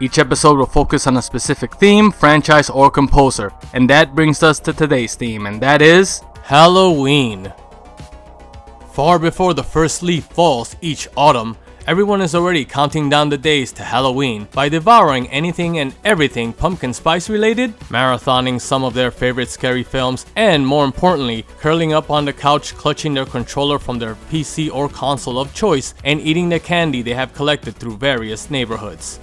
Each episode will focus on a specific theme, franchise, or composer, and that brings us to today's theme, and that is Halloween. Far before the first leaf falls each autumn, everyone is already counting down the days to Halloween by devouring anything and everything pumpkin spice related, marathoning some of their favorite scary films, and more importantly, curling up on the couch clutching their controller from their PC or console of choice and eating the candy they have collected through various neighborhoods.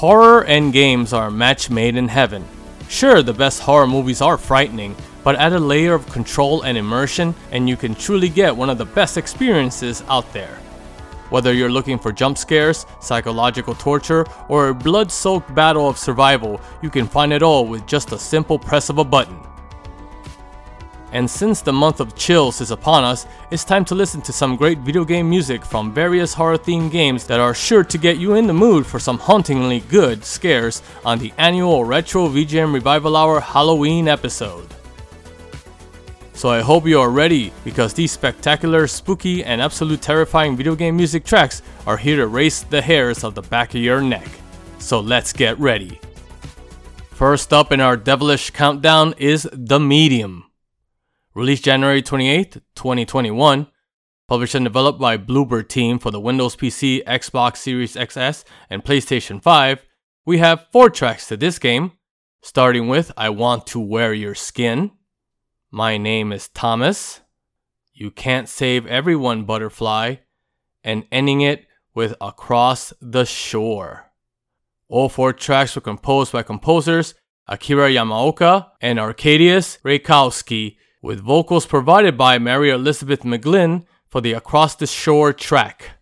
Horror and games are a match made in heaven. Sure, the best horror movies are frightening, but add a layer of control and immersion, and you can truly get one of the best experiences out there. Whether you're looking for jump scares, psychological torture, or a blood soaked battle of survival, you can find it all with just a simple press of a button. And since the month of chills is upon us, it's time to listen to some great video game music from various horror themed games that are sure to get you in the mood for some hauntingly good scares on the annual Retro VGM Revival Hour Halloween episode. So I hope you are ready because these spectacular, spooky, and absolute terrifying video game music tracks are here to race the hairs of the back of your neck. So let's get ready. First up in our devilish countdown is The Medium. Released January 28, 2021, published and developed by Bloober Team for the Windows PC, Xbox Series XS, and PlayStation 5, we have four tracks to this game, starting with I Want to Wear Your Skin. My name is Thomas. You can't save everyone, Butterfly. And ending it with Across the Shore. All four tracks were composed by composers Akira Yamaoka and Arkadiusz Reikowski, with vocals provided by Mary Elizabeth McGlynn for the Across the Shore track.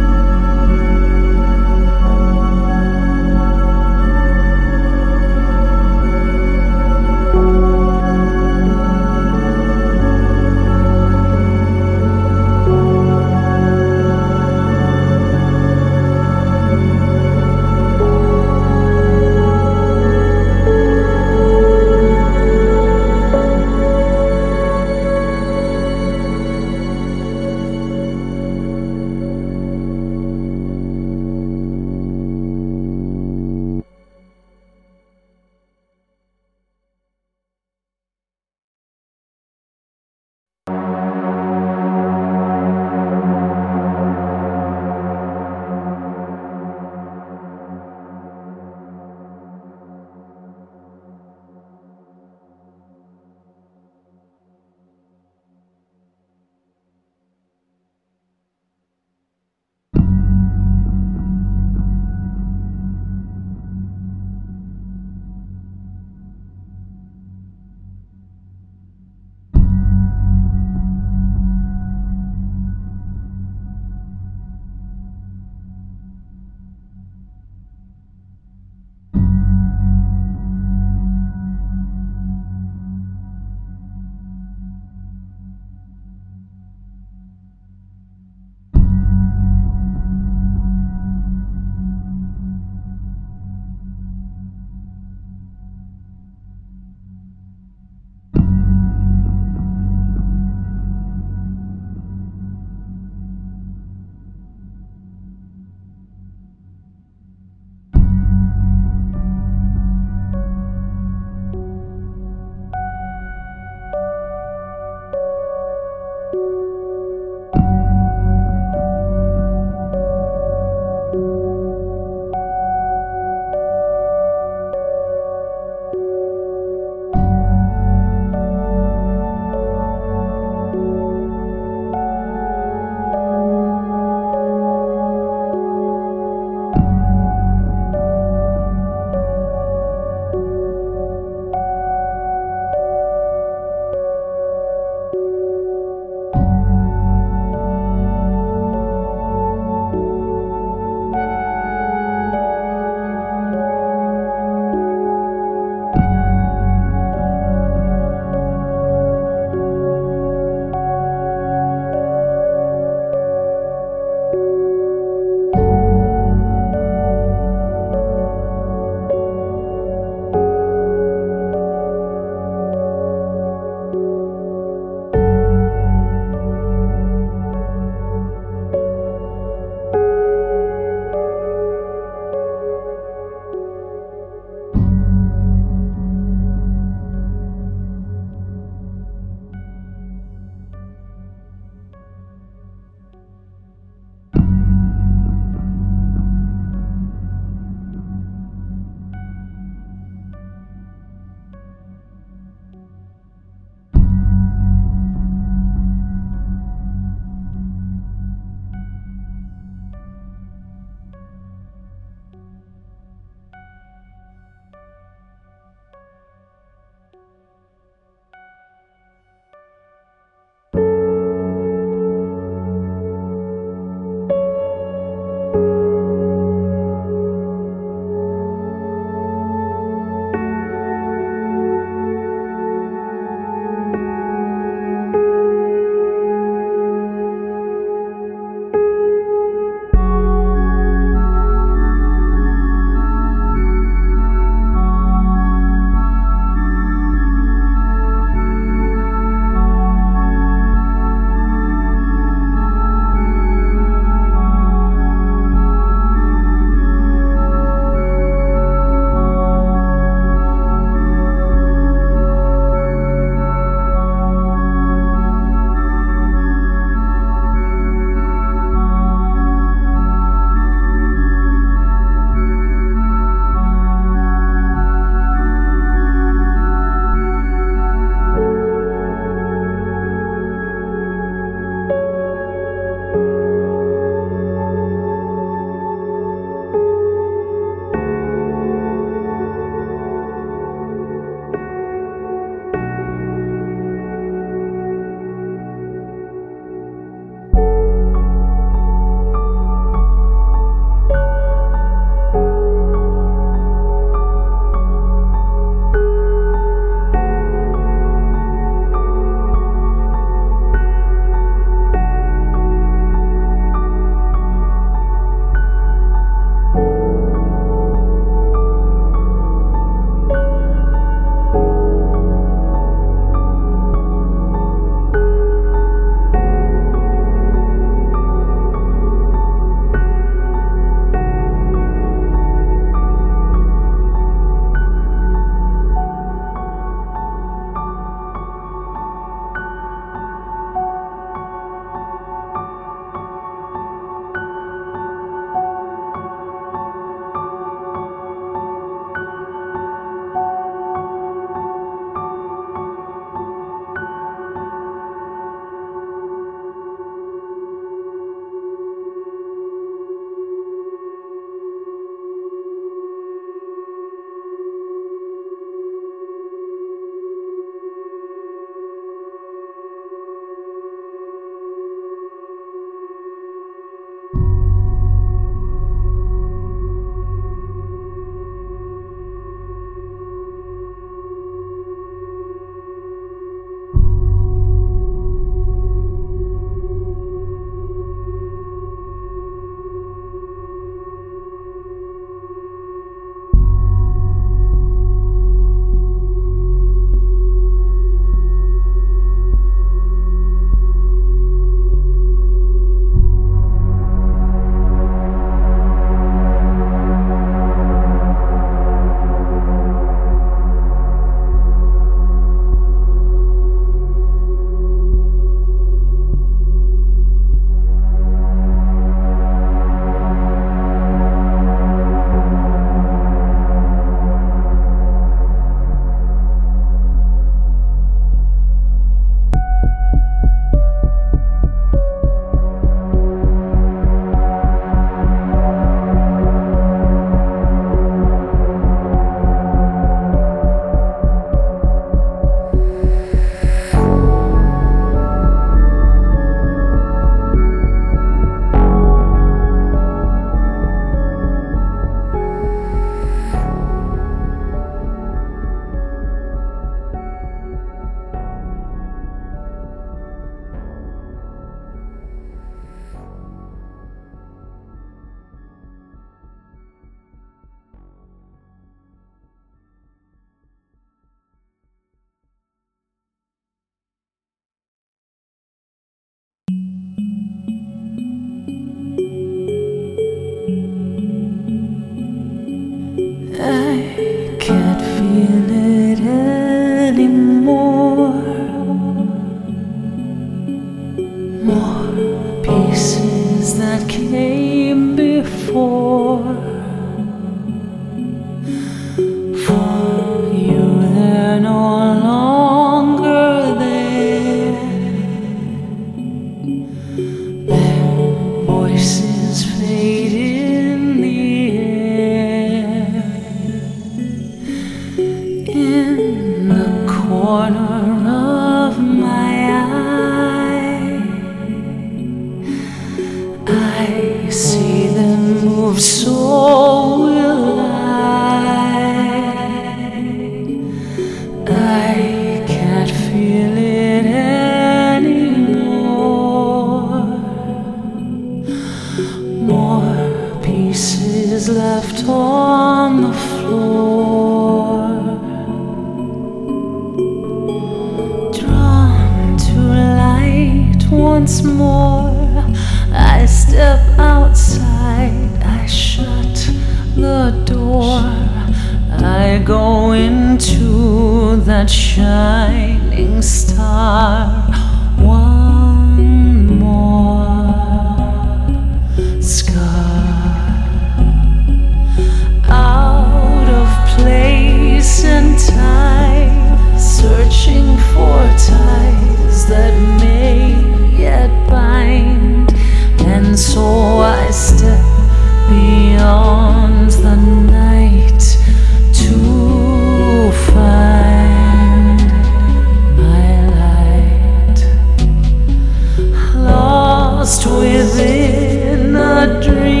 A dream.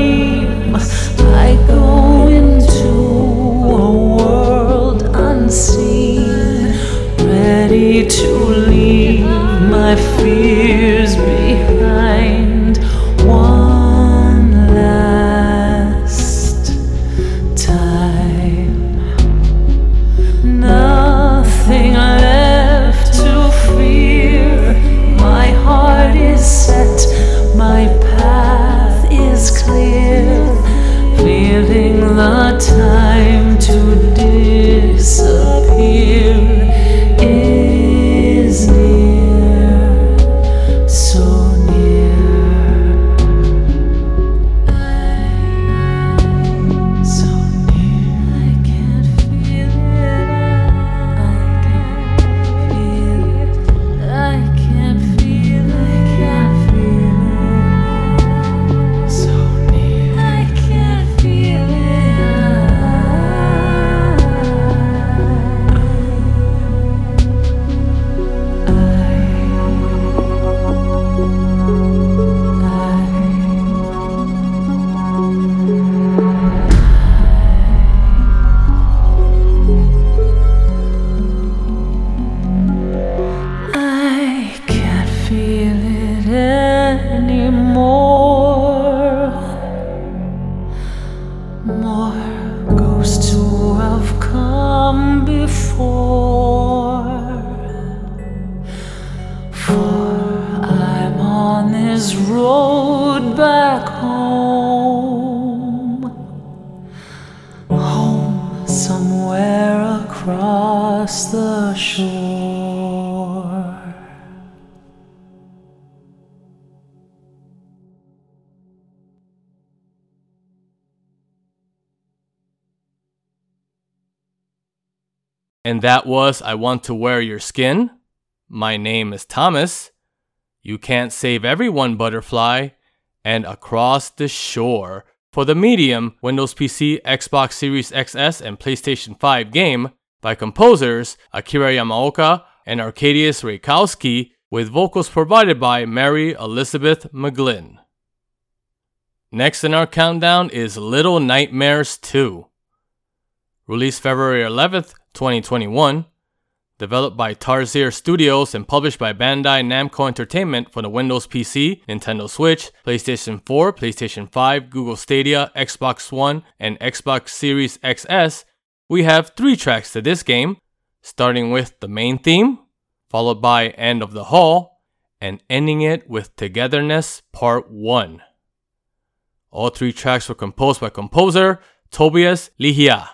And that was I Want to Wear Your Skin. My name is Thomas. You Can't Save Everyone Butterfly. And Across the Shore for the medium Windows PC, Xbox Series XS, and PlayStation 5 game by composers Akira Yamaoka and Arkadiusz Reikowski, with vocals provided by Mary Elizabeth McGlynn. Next in our countdown is Little Nightmares 2. Released February 11th, 2021. Developed by Tarsier Studios and published by Bandai Namco Entertainment for the Windows PC, Nintendo Switch, PlayStation 4, PlayStation 5, Google Stadia, Xbox One, and Xbox Series XS, we have three tracks to this game, starting with the main theme, followed by End of the Hall, and ending it with Togetherness Part 1. All three tracks were composed by composer Tobias Lilja.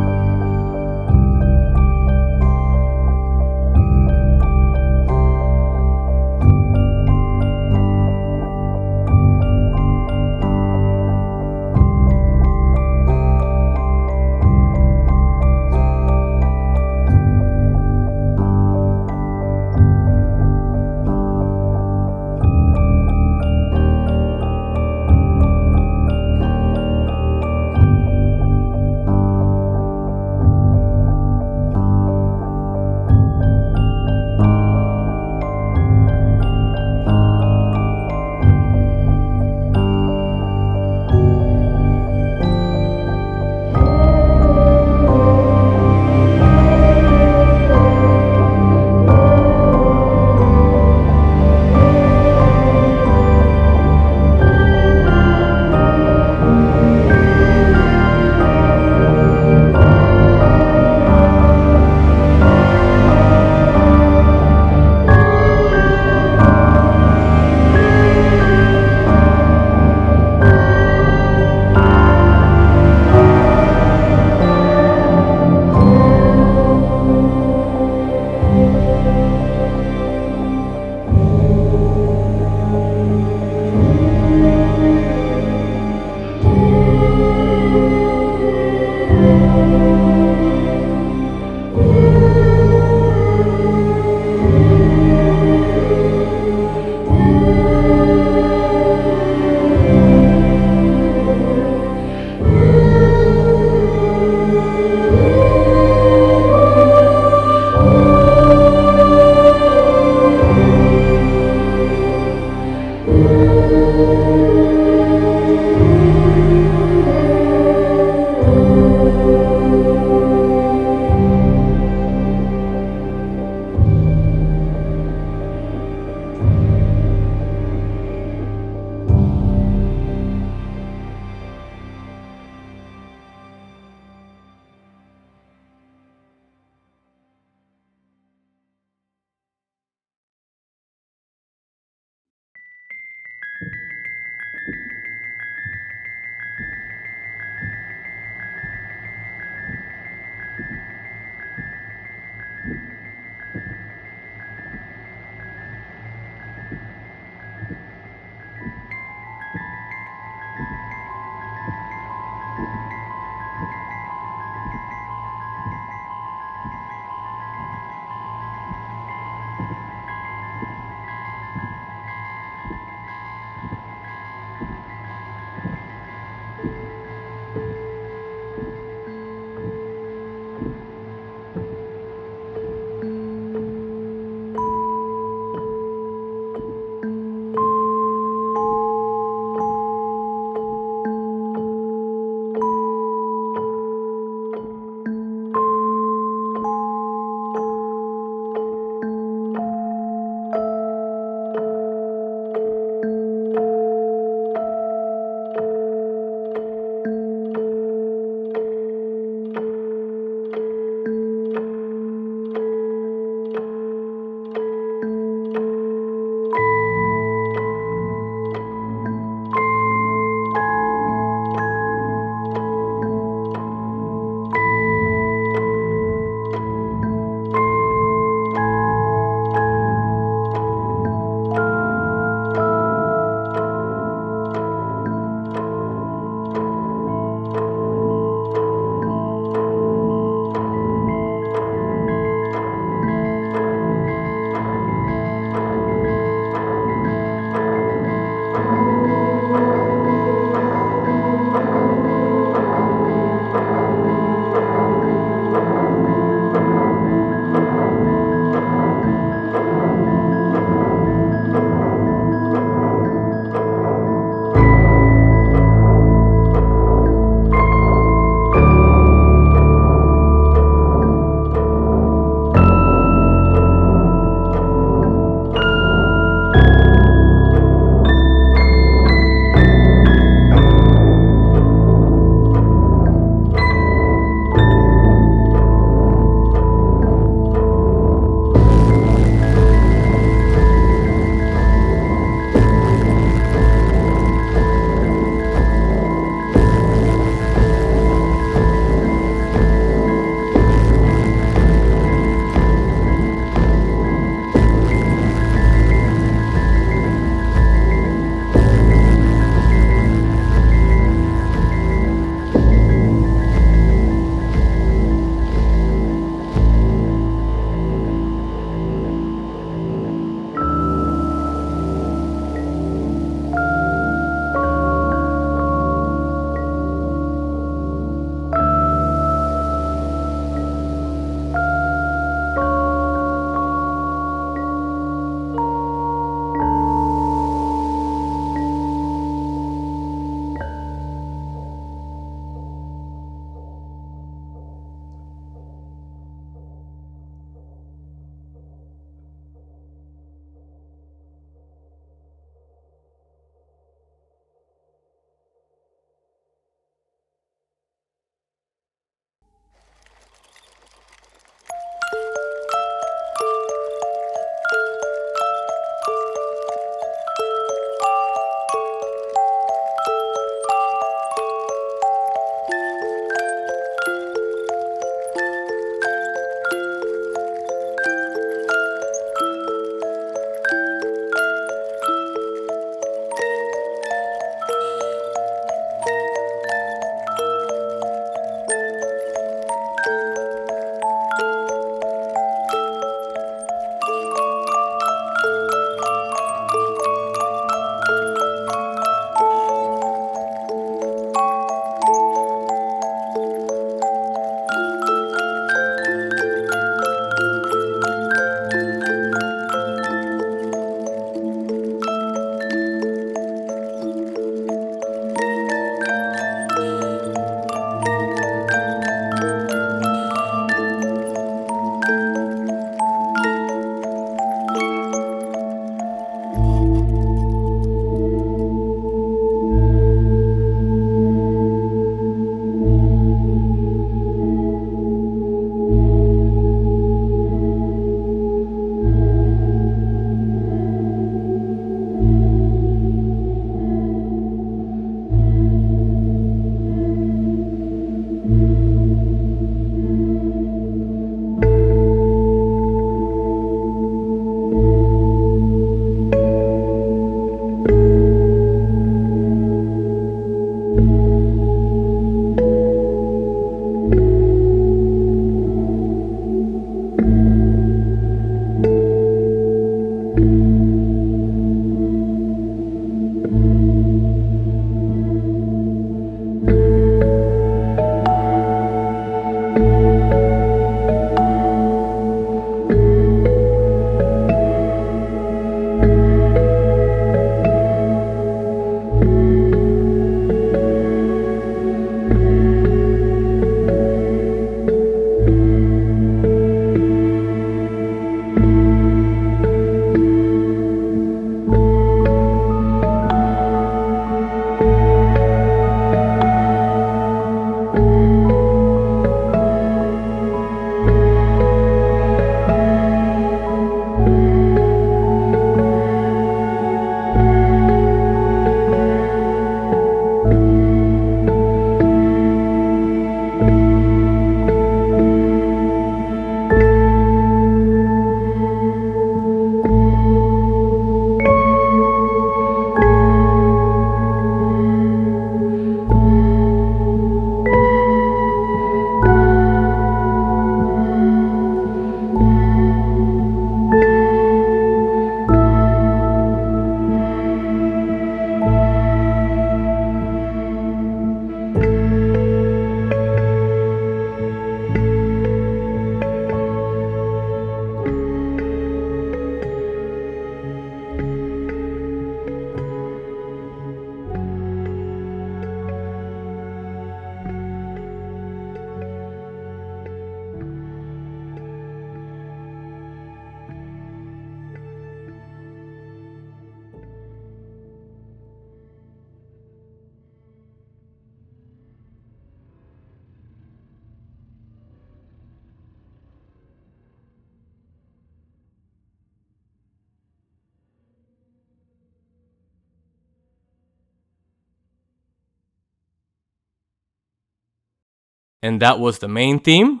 And that was the main theme,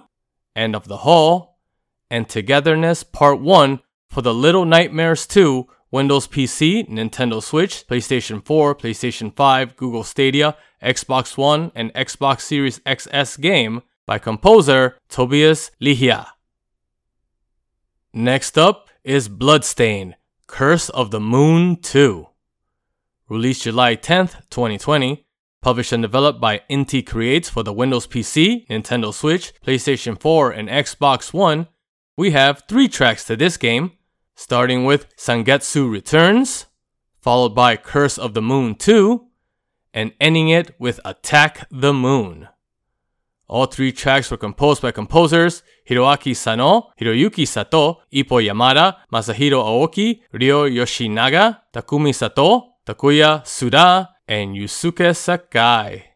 End of the Hall, and Togetherness Part 1 for the Little Nightmares 2 Windows PC, Nintendo Switch, PlayStation 4, PlayStation 5, Google Stadia, Xbox One, and Xbox Series XS game by composer Tobias Lilja. Next up is Bloodstain Curse of the Moon 2. Released July 10th, 2020, published and developed by Inti Creates for the Windows PC, Nintendo Switch, PlayStation 4, and Xbox One, we have three tracks to this game, starting with Sangetsu Returns, followed by Curse of the Moon 2, and ending it with Attack the Moon. All three tracks were composed by composers Hiroaki Sano, Hiroyuki Sato, Ippo Yamada, Masahiro Aoki, Ryo Yoshinaga, Takumi Sato, Takuya Suda, and Yusuke Sakai.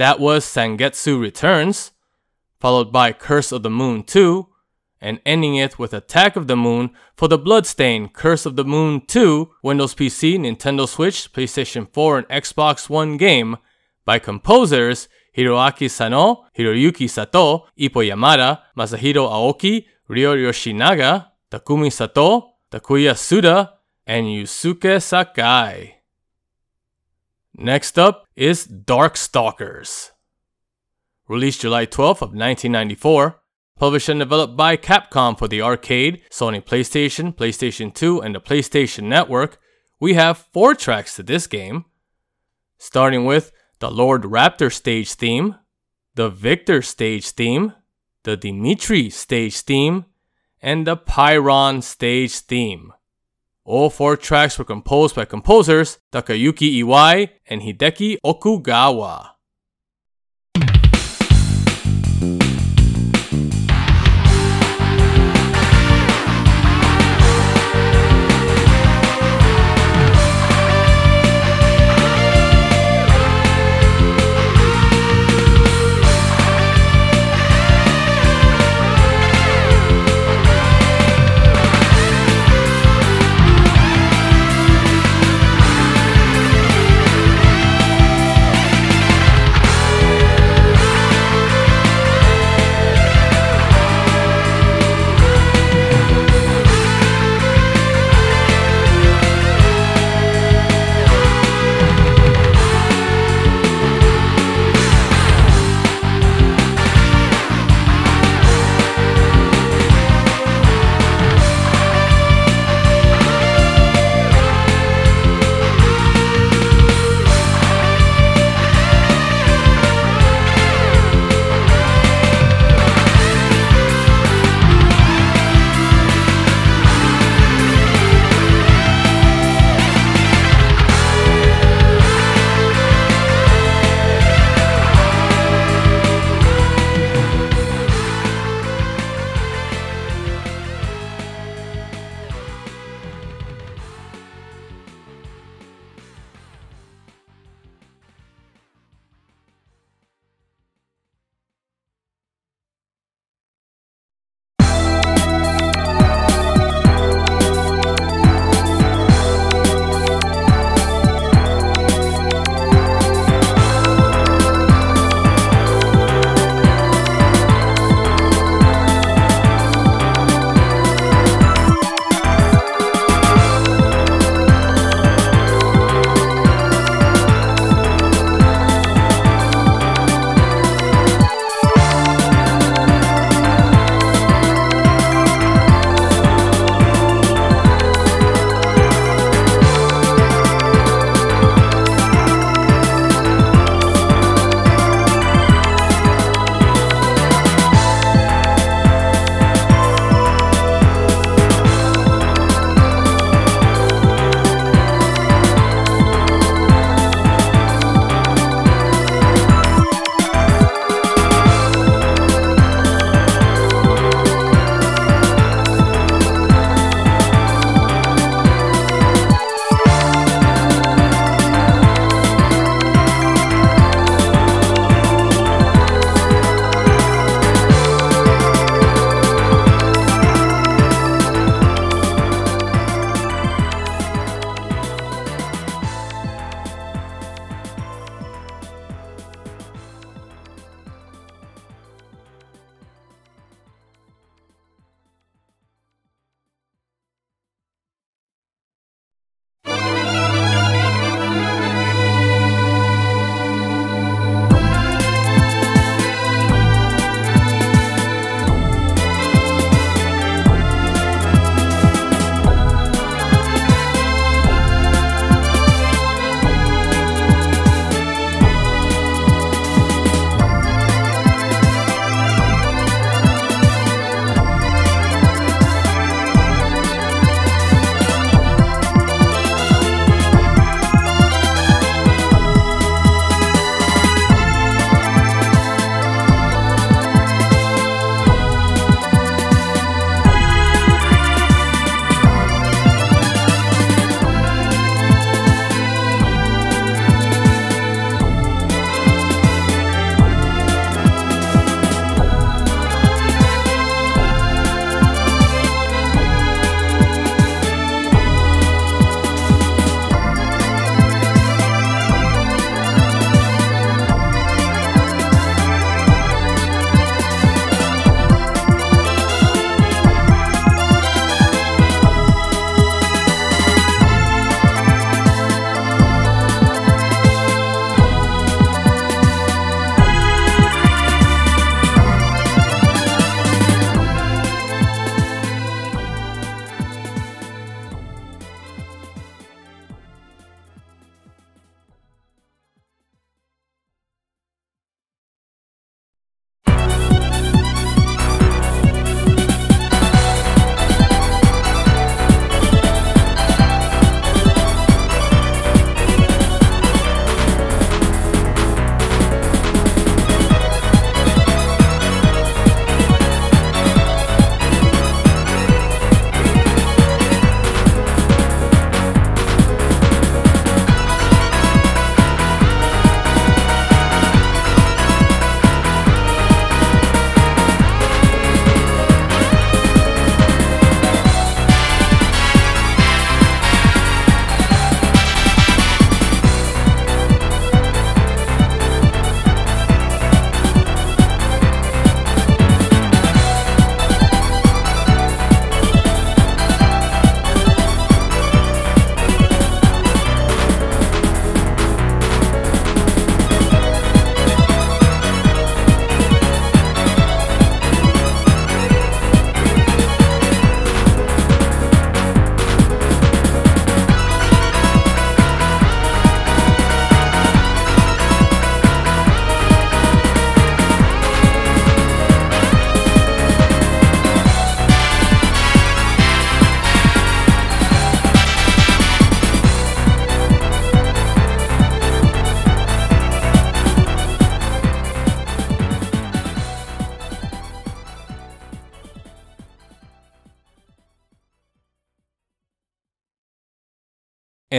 And that was Sangetsu Returns, followed by Curse of the Moon 2, and ending it with Attack of the Moon for the Bloodstained Curse of the Moon 2 Windows PC, Nintendo Switch, PlayStation 4, and Xbox One game by composers Hiroaki Sano, Hiroyuki Sato, Ippo Yamada, Masahiro Aoki, Ryo Yoshinaga, Takumi Sato, Takuya Suda, and Yusuke Sakai. Next up is Darkstalkers. Released July 12th of 1994, published and developed by Capcom for the arcade, Sony PlayStation, PlayStation 2, and the PlayStation Network, we have four tracks to this game, starting with the Lord Raptor stage theme, the Victor stage theme, the Dimitri stage theme, and the Pyron stage theme. All four tracks were composed by composers Takayuki Iwai and Hideki Okugawa.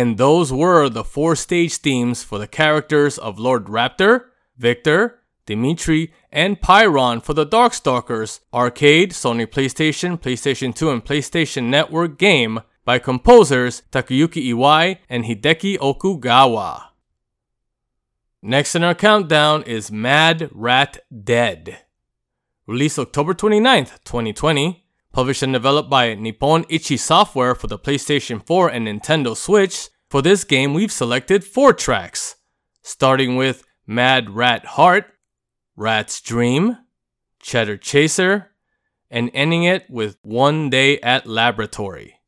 And those were the four stage themes for the characters of Lord Raptor, Victor, Dimitri, and Pyron for the Darkstalkers arcade, Sony PlayStation, PlayStation 2, and PlayStation Network game by composers Takayuki Iwai and Hideki Okugawa. Next in our countdown is Mad Rat Dead. Released October 29th, 2020. Published and developed by Nippon Ichi Software for the PlayStation 4 and Nintendo Switch. For this game, we've selected four tracks, starting with Mad Rat Heart, Rat's Dream, Cheddar Chaser, and ending it with One Day at Laboratory.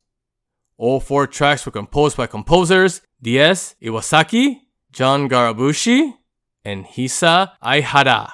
All four tracks were composed by composers DS Iwasaki, John Garabushi, and Hisa Aihara.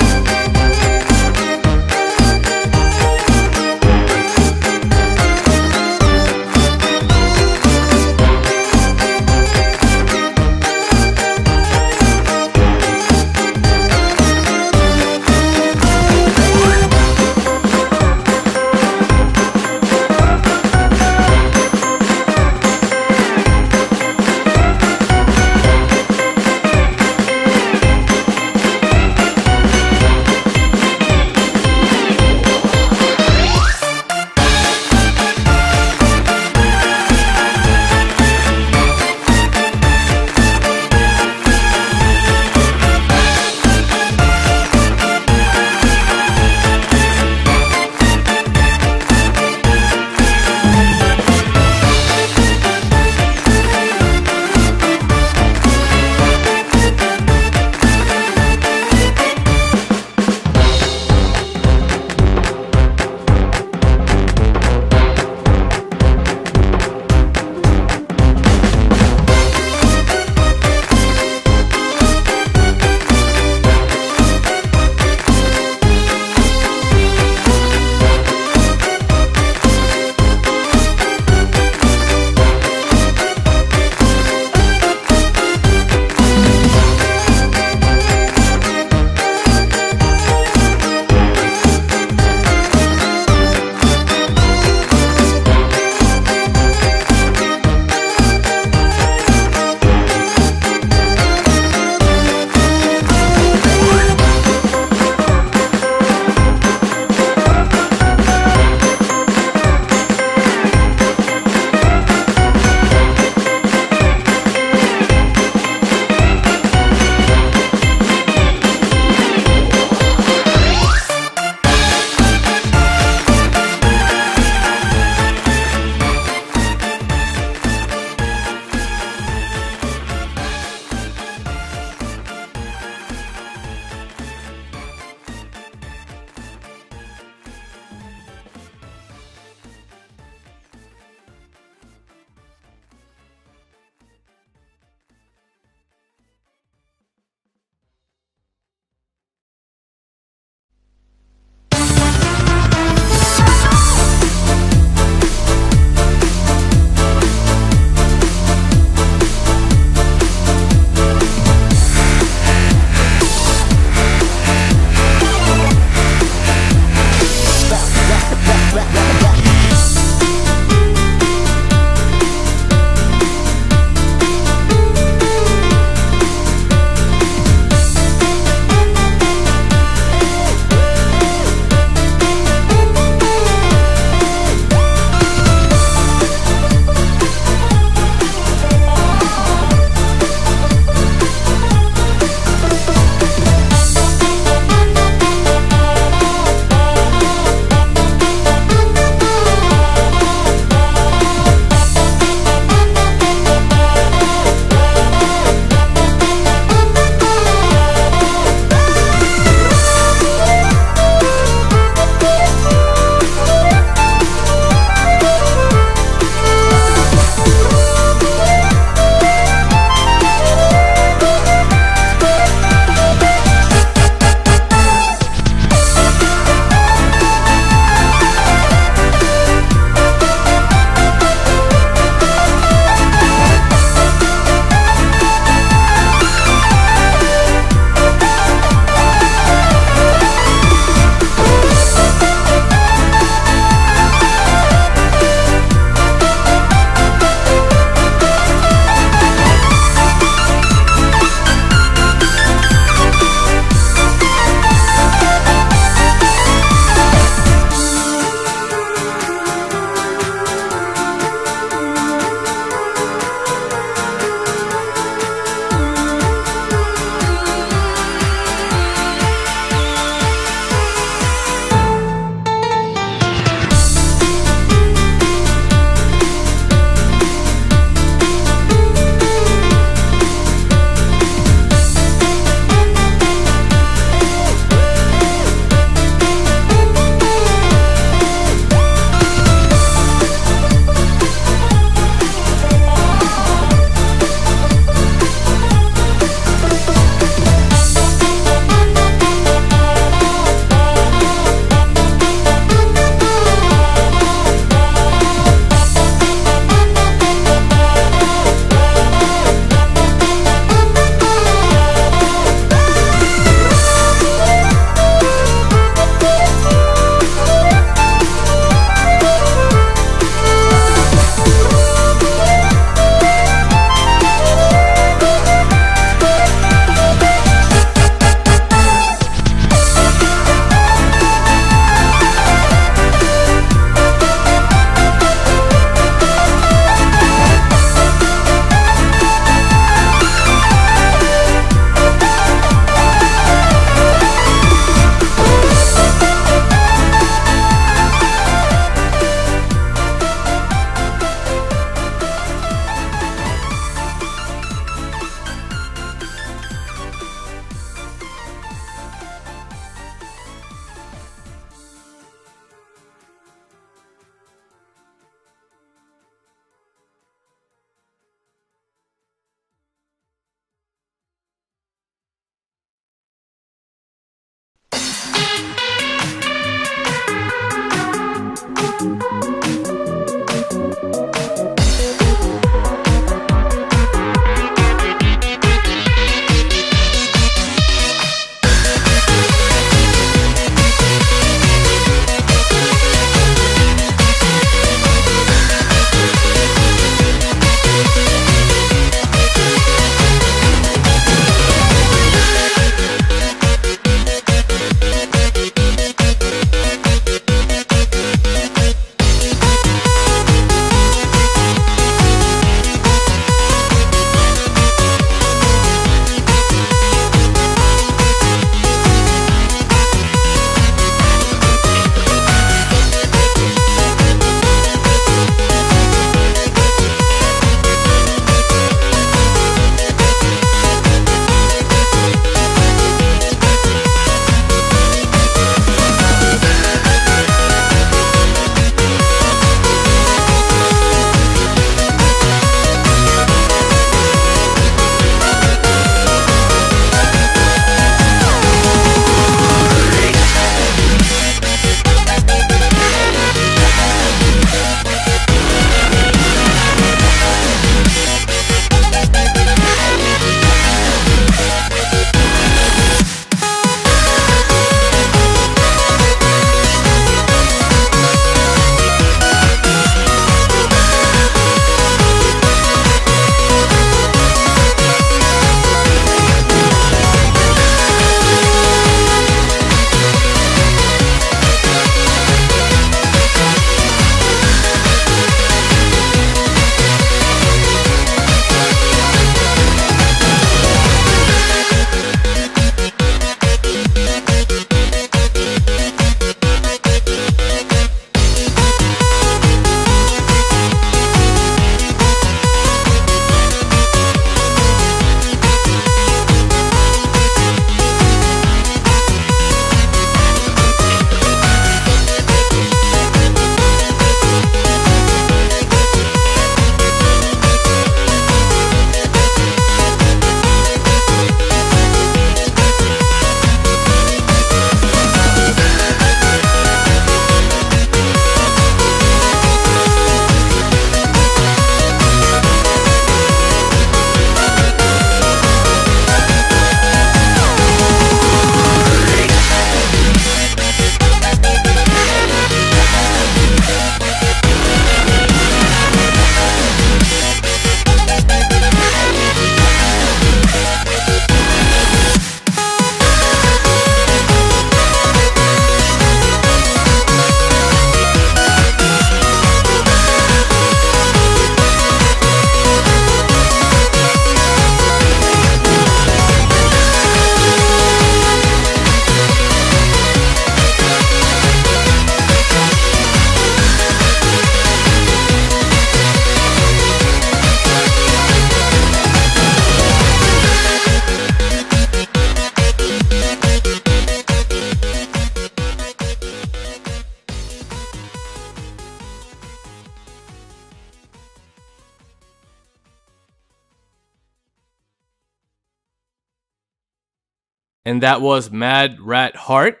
That was Mad Rat Heart,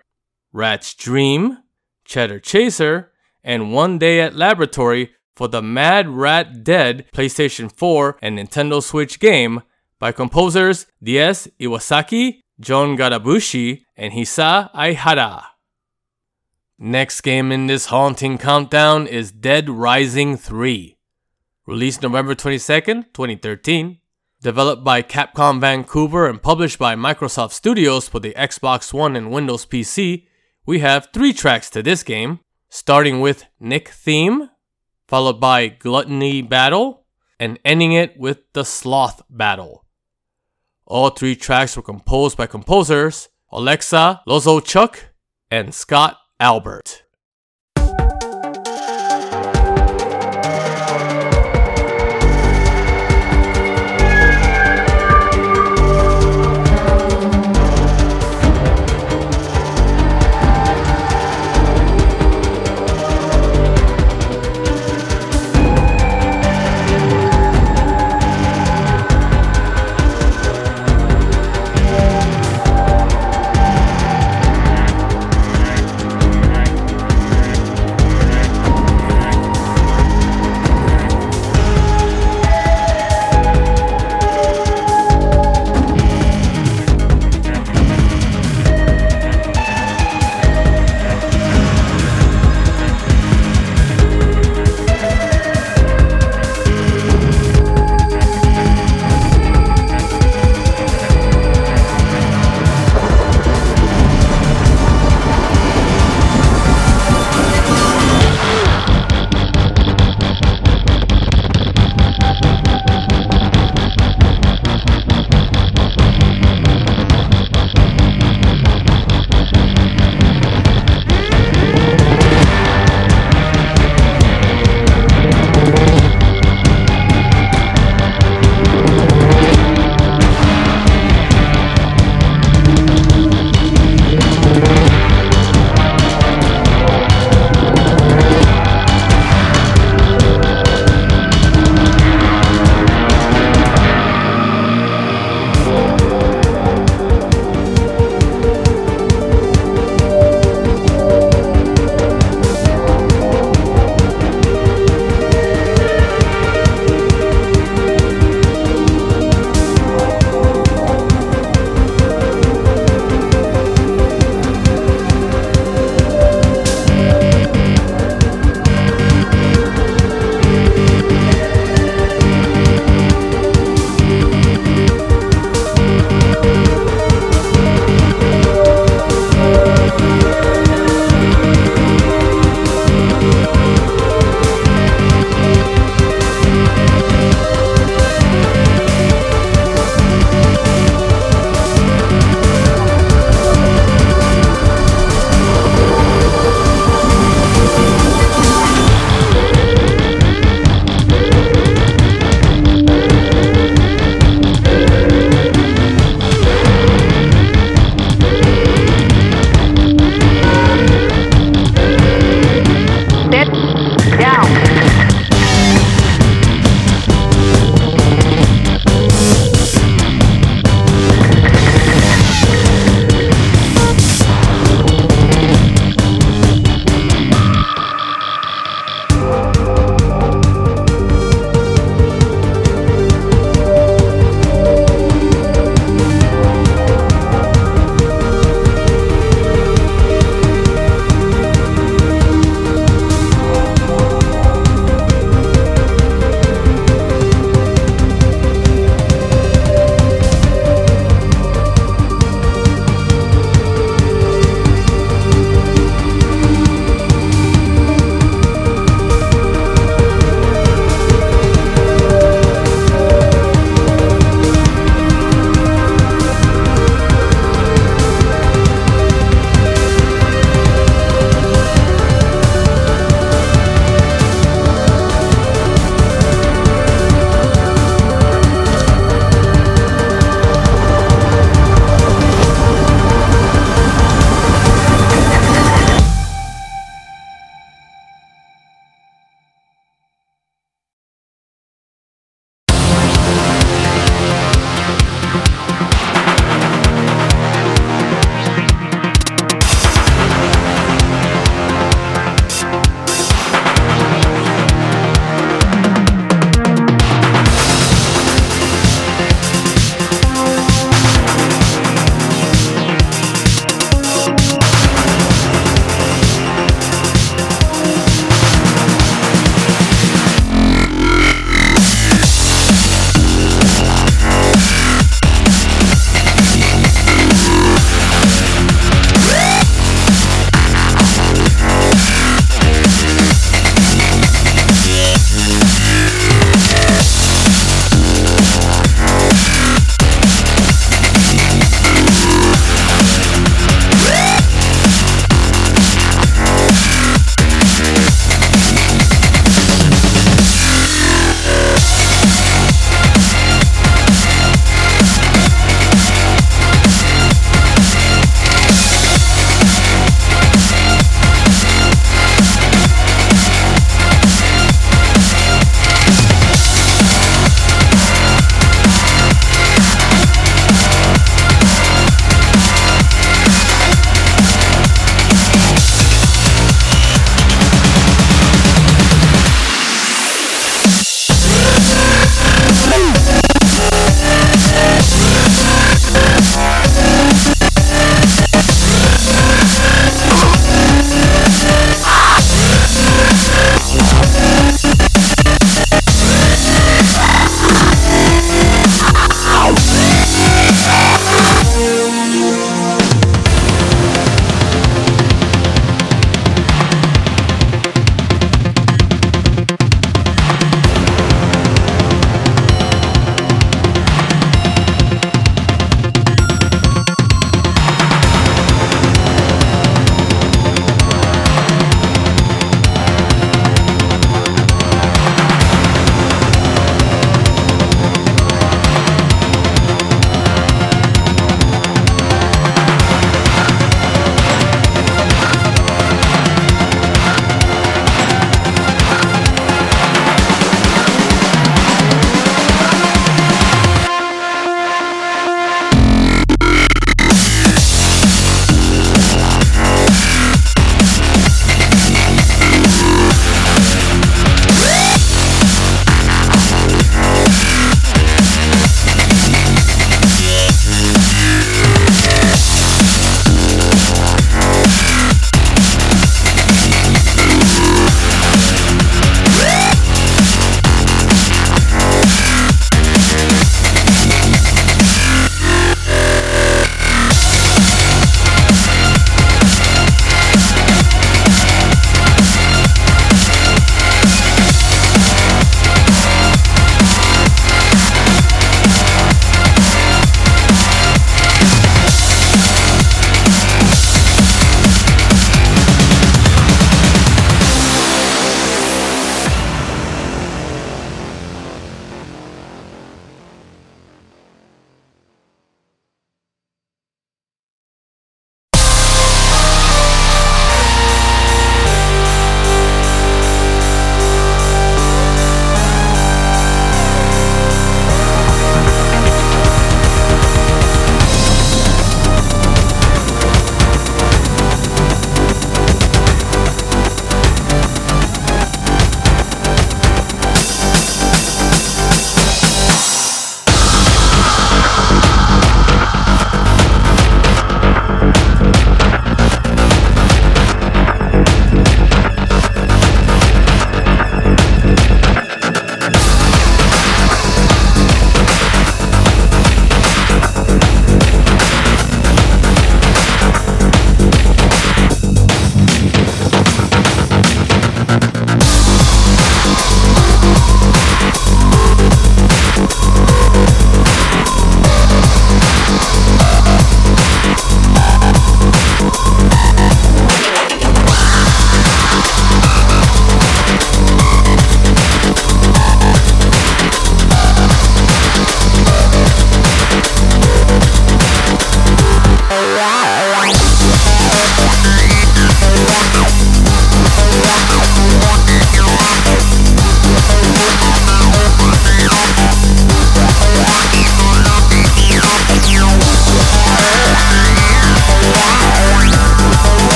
Rat's Dream, Cheddar Chaser, and One Day at Laboratory for the Mad Rat Dead PlayStation 4 and Nintendo Switch game by composers DS Iwasaki, John Garabushi, and Hisa Aihara. Next game in this haunting countdown is Dead Rising 3. Released November 22nd, 2013. Developed by Capcom Vancouver and published by Microsoft Studios for the Xbox One and Windows PC, we have three tracks to this game, starting with Nick Theme, followed by Gluttony Battle, and ending it with the Sloth Battle. All three tracks were composed by composers Alexa Lozowchuk and Scott Albert.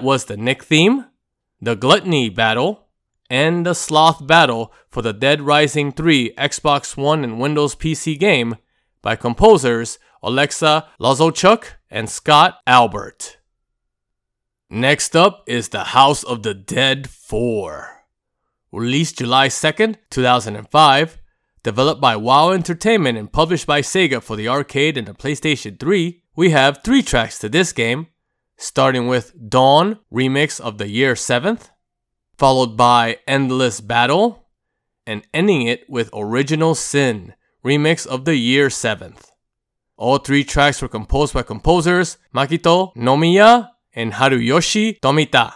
That was the Nick theme, the Gluttony Battle, and the Sloth Battle for the Dead Rising 3 Xbox One and Windows PC game by composers Alexa Lozowchuk and Scott Albert. Next up is The House of the Dead 4. Released July 2nd, 2005, developed by WoW Entertainment and published by Sega for the arcade and the PlayStation 3, we have three tracks to this game, starting with Dawn remix of the year 7th, followed by Endless Battle, and ending it with Original Sin remix of the year 7th. All three tracks were composed by composers Makito Nomiya and Haruyoshi Tomita.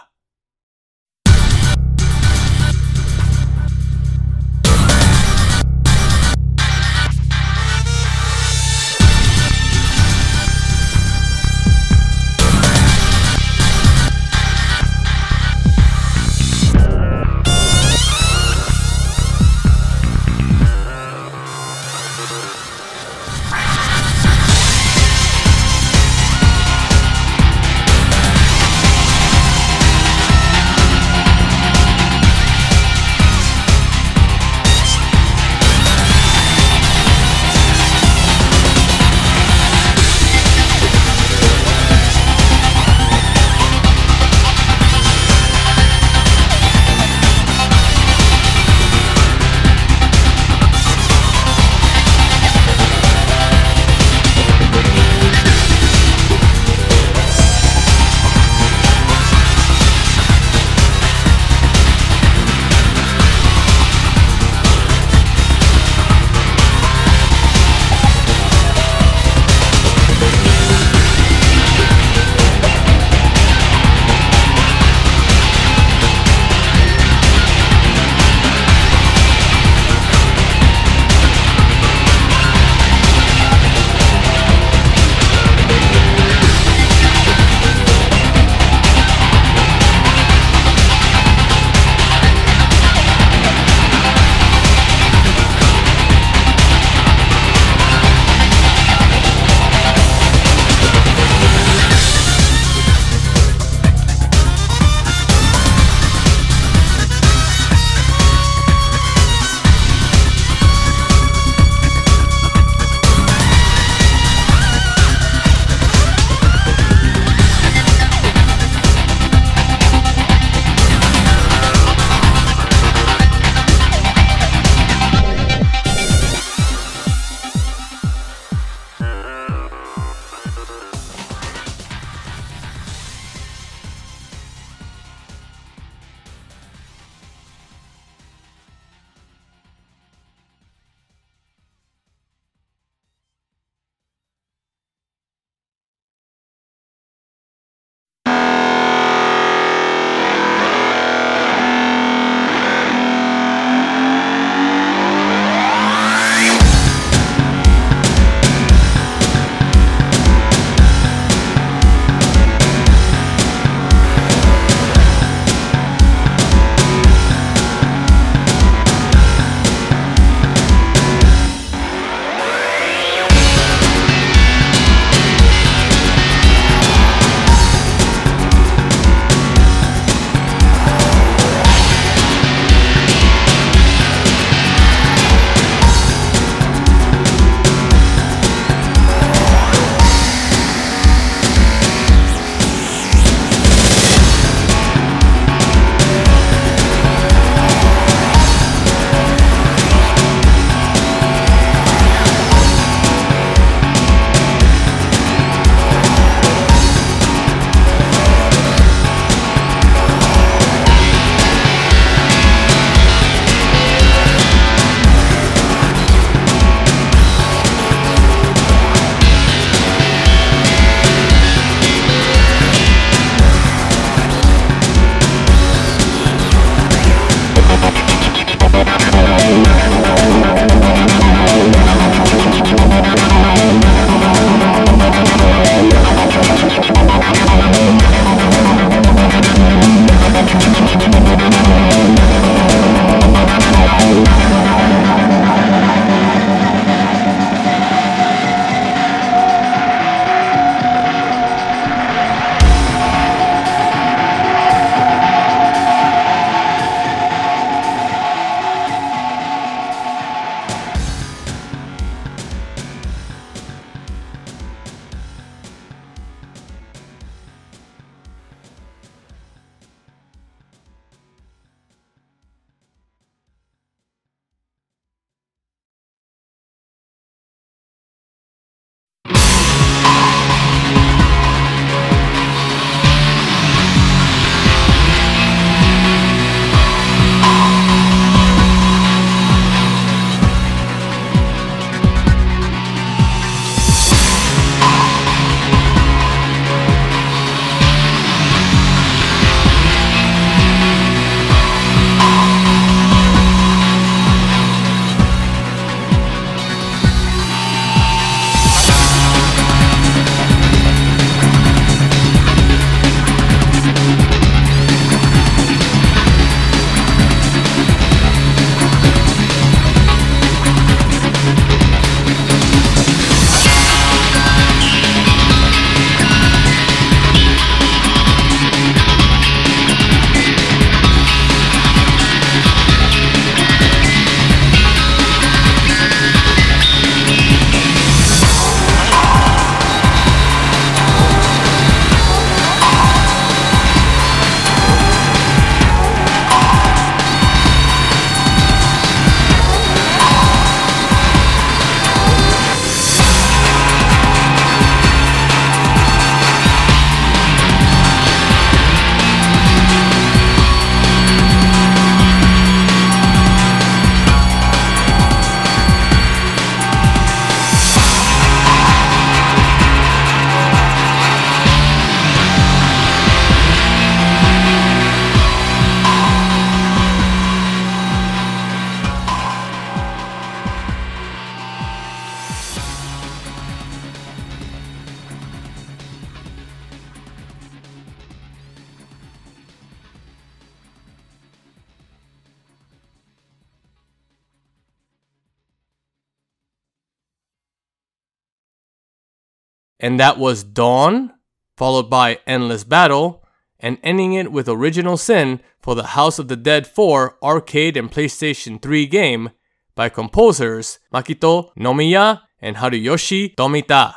That was Dawn, followed by Endless Battle, and ending it with Original Sin for the House of the Dead 4 arcade and PlayStation 3 game by composers Makito Nomiya and Haruyoshi Tomita.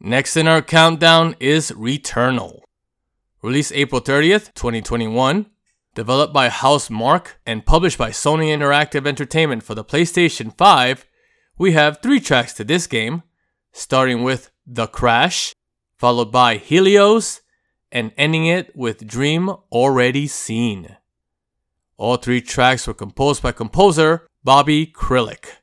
Next in our countdown is Returnal. Released April 30th, 2021. Developed by Housemarque and published by Sony Interactive Entertainment for the PlayStation 5, we have three tracks to this game, starting with The Crash, followed by Helios, and ending it with Dream Already Seen. All three tracks were composed by composer Bobby Krlic.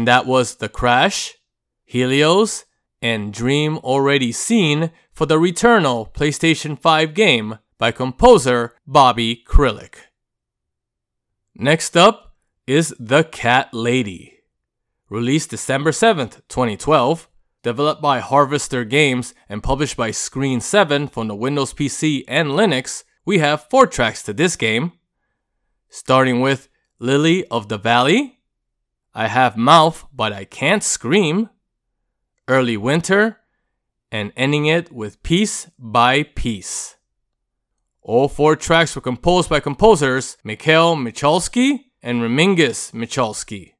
And that was The Crash, Helios, and Dream Already Seen for the Returnal PlayStation 5 game by composer Bobby Krlic. Next up is The Cat Lady. Released December 7th, 2012, developed by Harvester Games and published by Screen 7 from the Windows PC and Linux, we have four tracks to this game. Starting with Lily of the Valley, I Have Mouth But I Can't Scream, Early Winter, and ending it with Piece by Piece. All four tracks were composed by composers Mikhail Michalski and Remingis Michalski.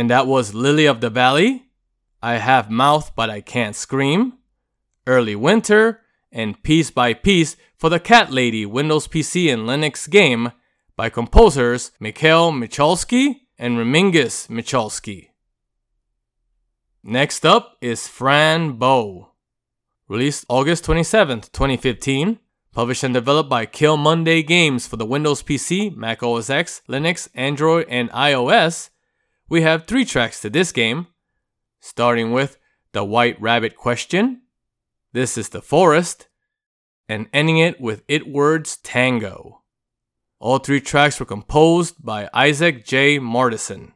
And that was Lily of the Valley, I Have Mouth But I Can't Scream, Early Winter, and Piece by Piece for the Cat Lady Windows PC and Linux game by composers Mikhail Michalski and Remingis Michalski. Next up is Fran Bow. Released August 27, 2015. Published and developed by Killmonday Games for the Windows PC, Mac OS X, Linux, Android, and iOS. We have three tracks to this game, starting with The White Rabbit Question, This is the Forest, and ending it with It Words Tango. All three tracks were composed by Isak J. Martinsson.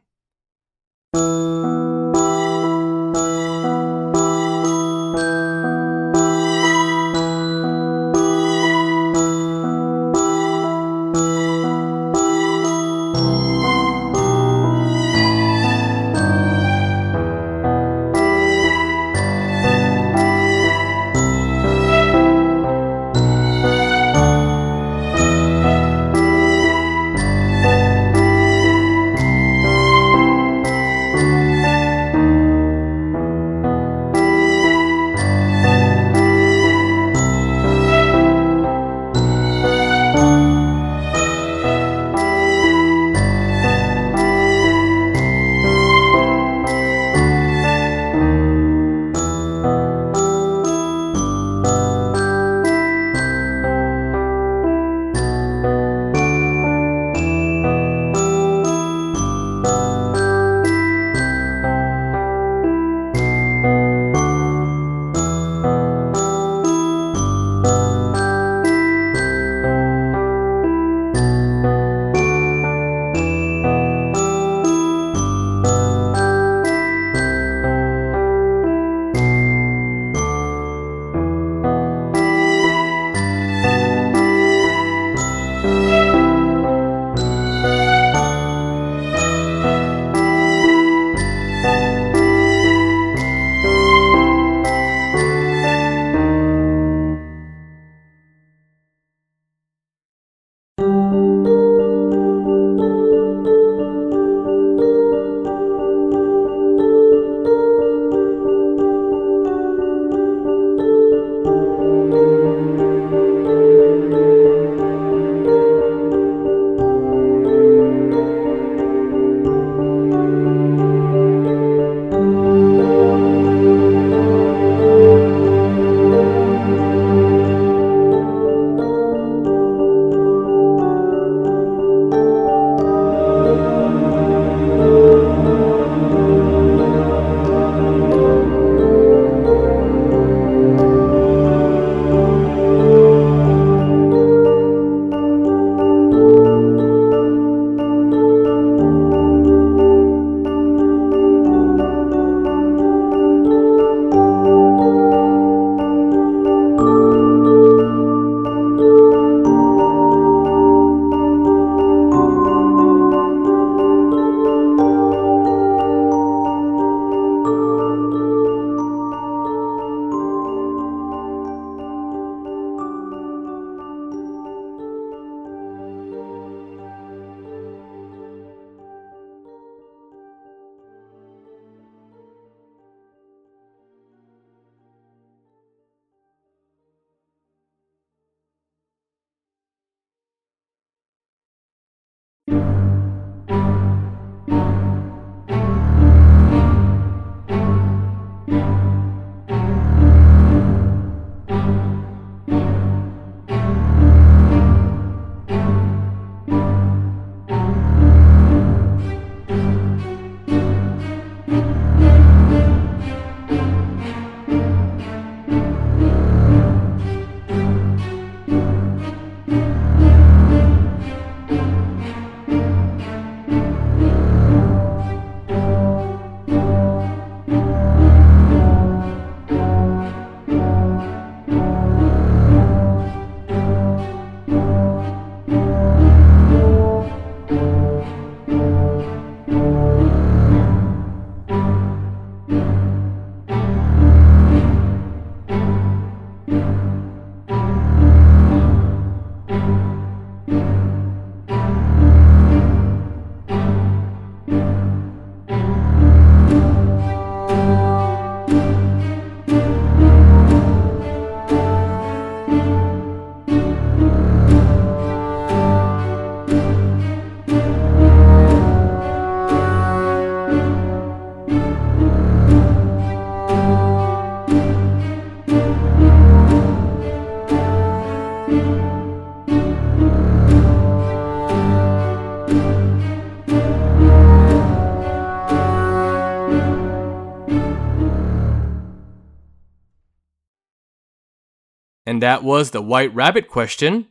And that was the White Rabbit question.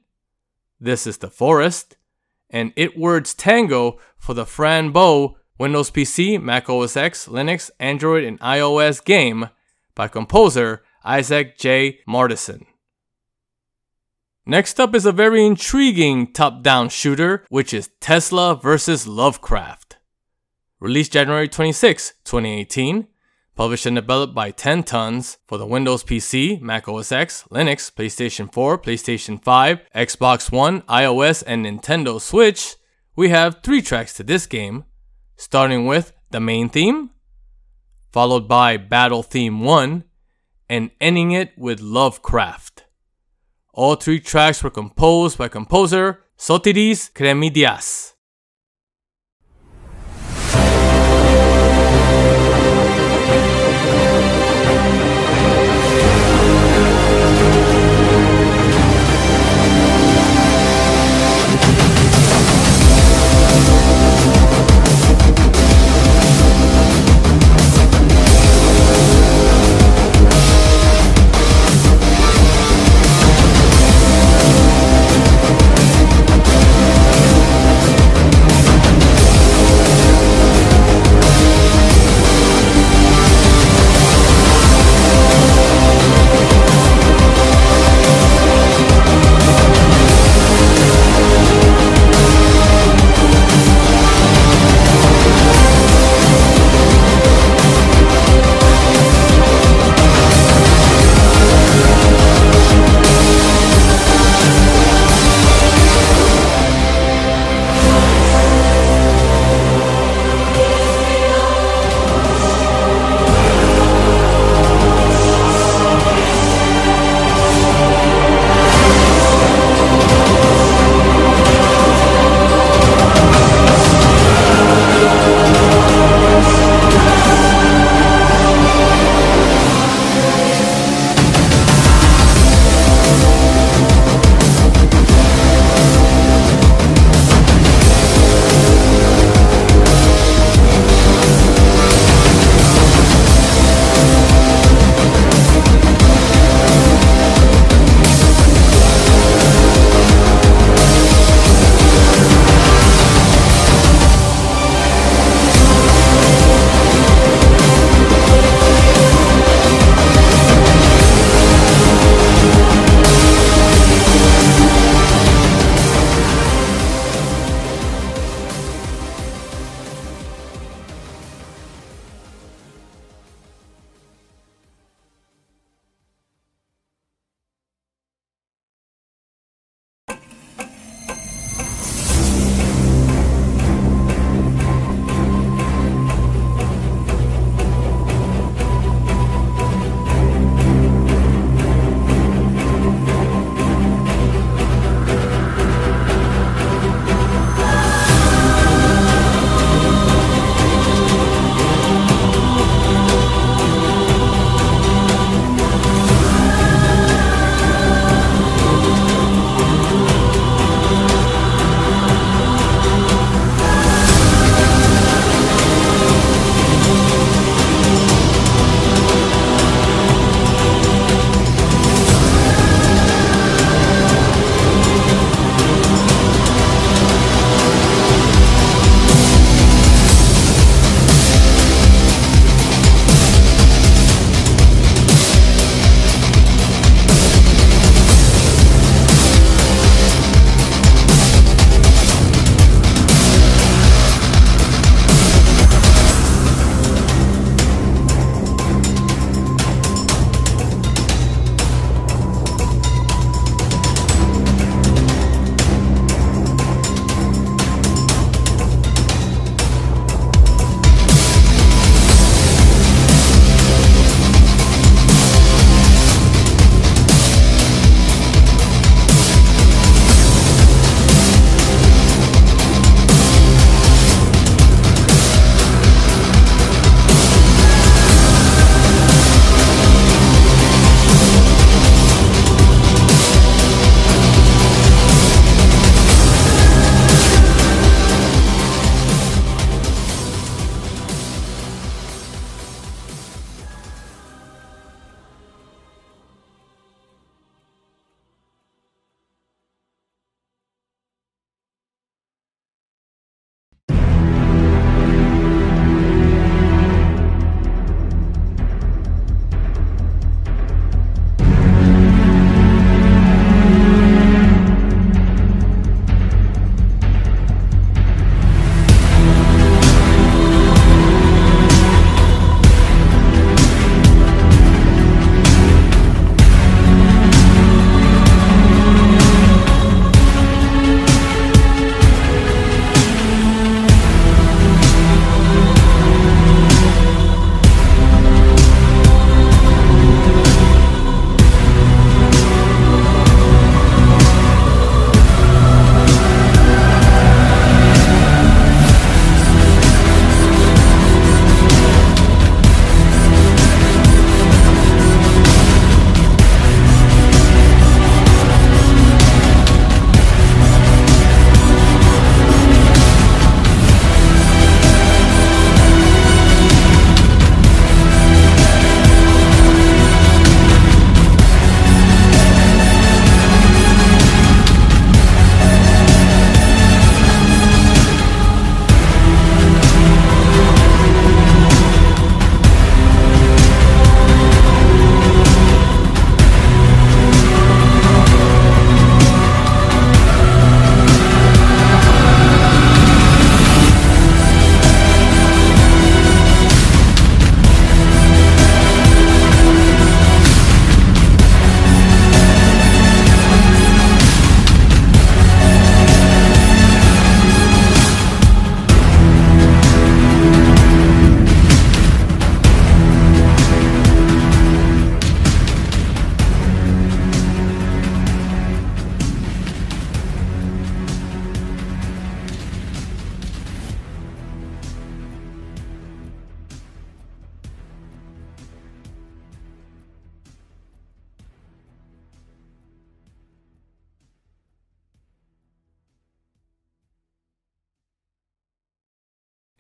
This is the Forest, and It Words Tango for the Fran Bow Windows PC, Mac OS X, Linux, Android, and iOS game by composer Isak J. Martinsson. Next up is a very intriguing top down shooter, which is Tesla vs. Lovecraft. Released January 26, 2018. Published and developed by 10 Tons for the Windows PC, Mac OS X, Linux, PlayStation 4, PlayStation 5, Xbox One, iOS, and Nintendo Switch, we have three tracks to this game, starting with the main theme, followed by Battle Theme 1, and ending it with Lovecraft. All three tracks were composed by composer Sotiris Kremidias.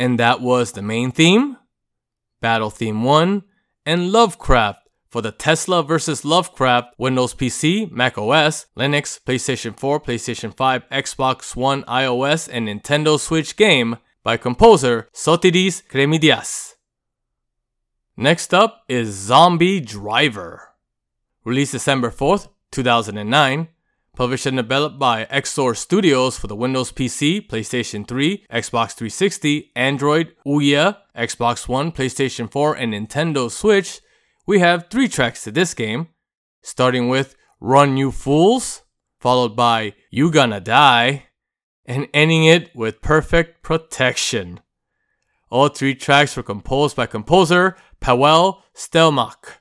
And that was the main theme, Battle Theme 1, and Lovecraft for the Tesla vs. Lovecraft Windows PC, Mac OS, Linux, PlayStation 4, PlayStation 5, Xbox One, iOS, and Nintendo Switch game by composer Sotiris Kremidias. Next up is Zombie Driver. Released December 4th, 2009. Published and developed by EXOR Studios for the Windows PC, PlayStation 3, Xbox 360, Android, Ouya, Xbox One, PlayStation 4, and Nintendo Switch, we have three tracks to this game, starting with Run You Fools, followed by You Gonna Die, and ending it with Perfect Protection. All three tracks were composed by composer Paweł Stelmach.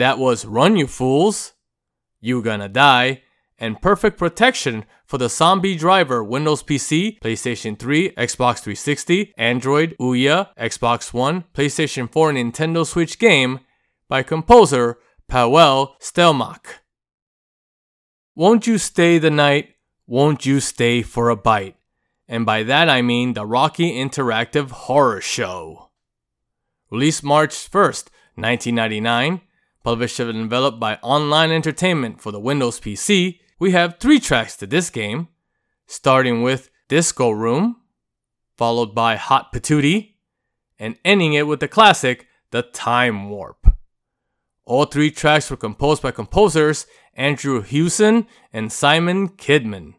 And that was Run You Fools, You Gonna Die, and Perfect Protection for the Zombie Driver Windows PC, PlayStation 3, Xbox 360, Android, Ouya, Xbox One, PlayStation 4, and Nintendo Switch game by composer Paweł Stelmach. Won't you stay the night? Won't you stay for a bite? And by that I mean the Rocky Interactive Horror Show. Released March 1st, 1999, published and developed by Online Entertainment for the Windows PC, we have three tracks to this game, starting with Disco Room, followed by Hot Patootie, and ending it with the classic The Time Warp. All three tracks were composed by composers Andrew Hewson and Simon Kidman.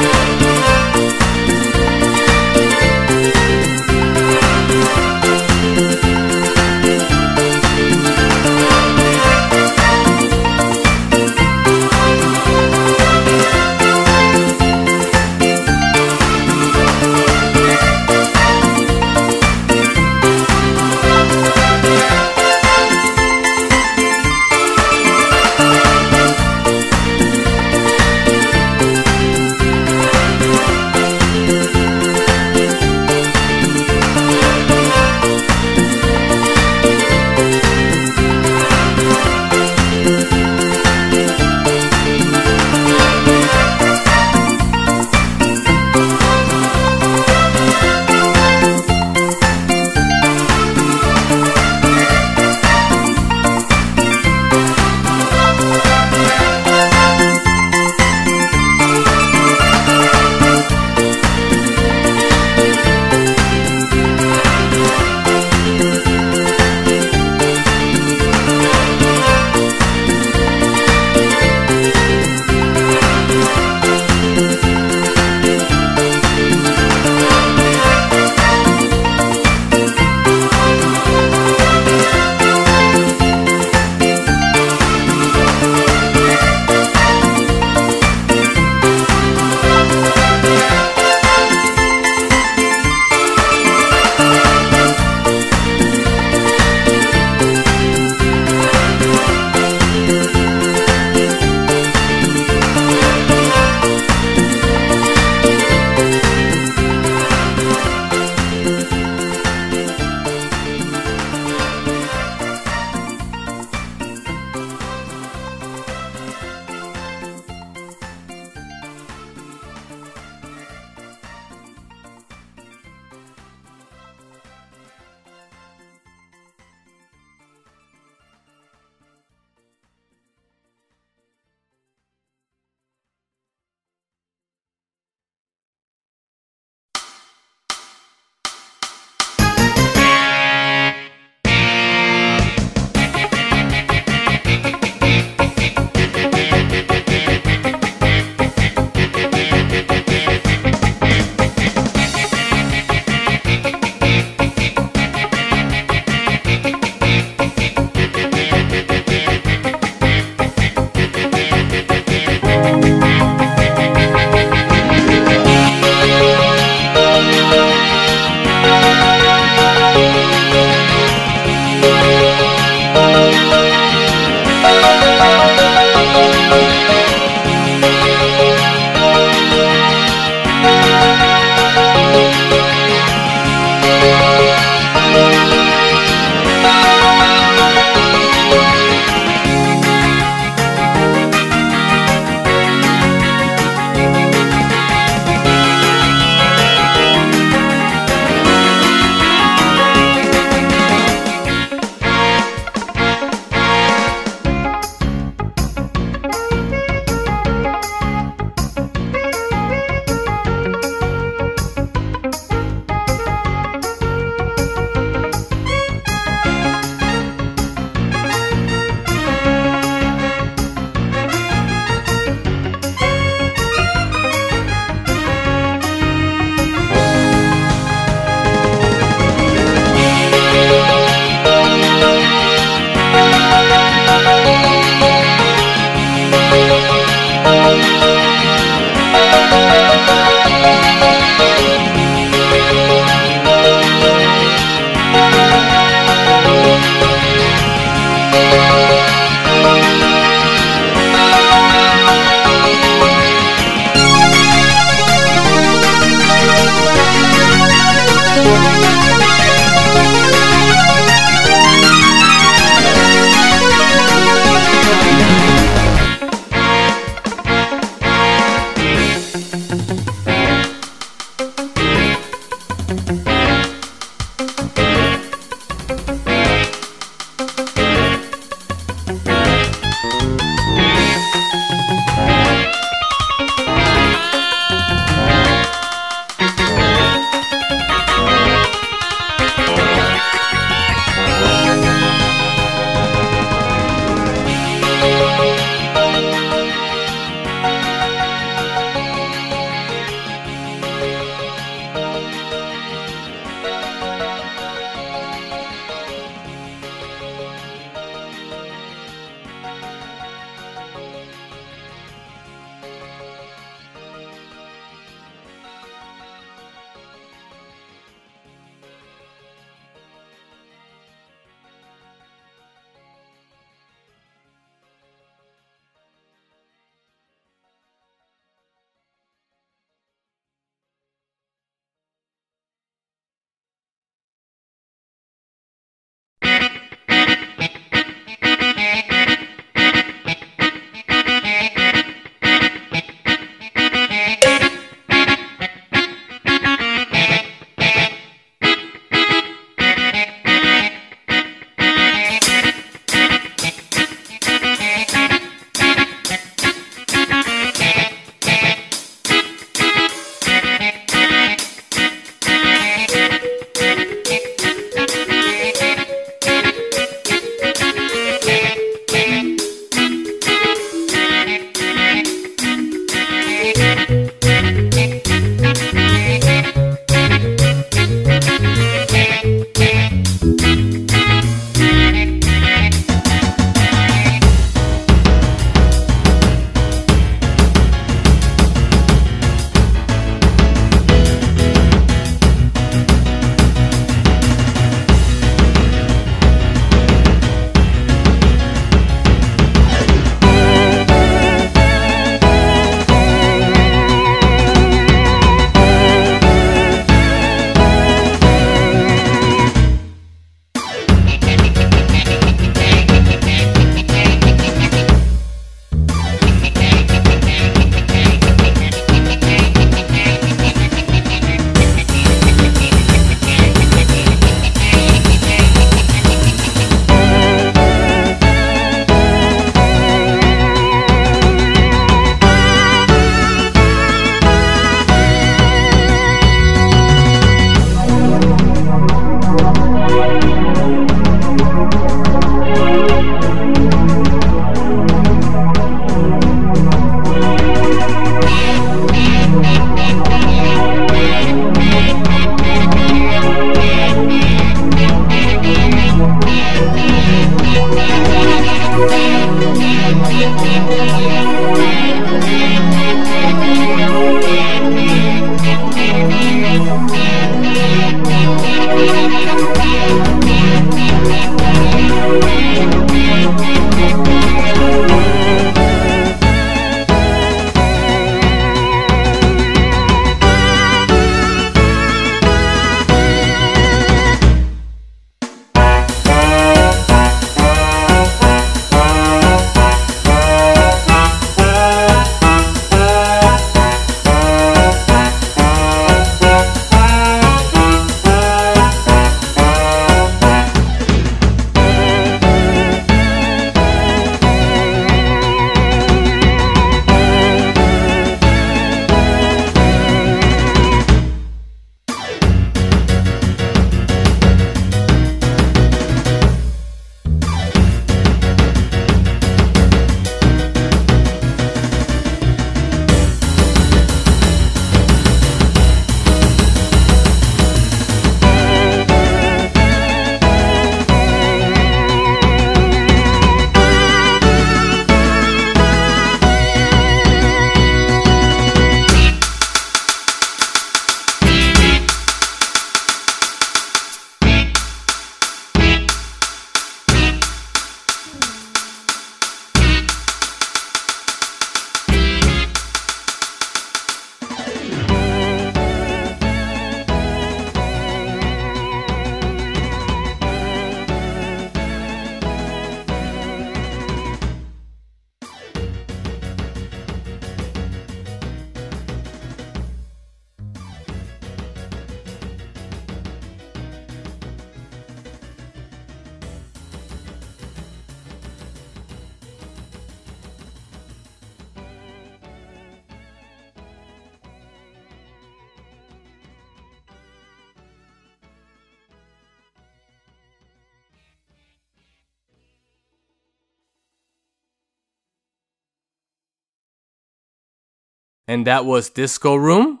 And that was Disco Room,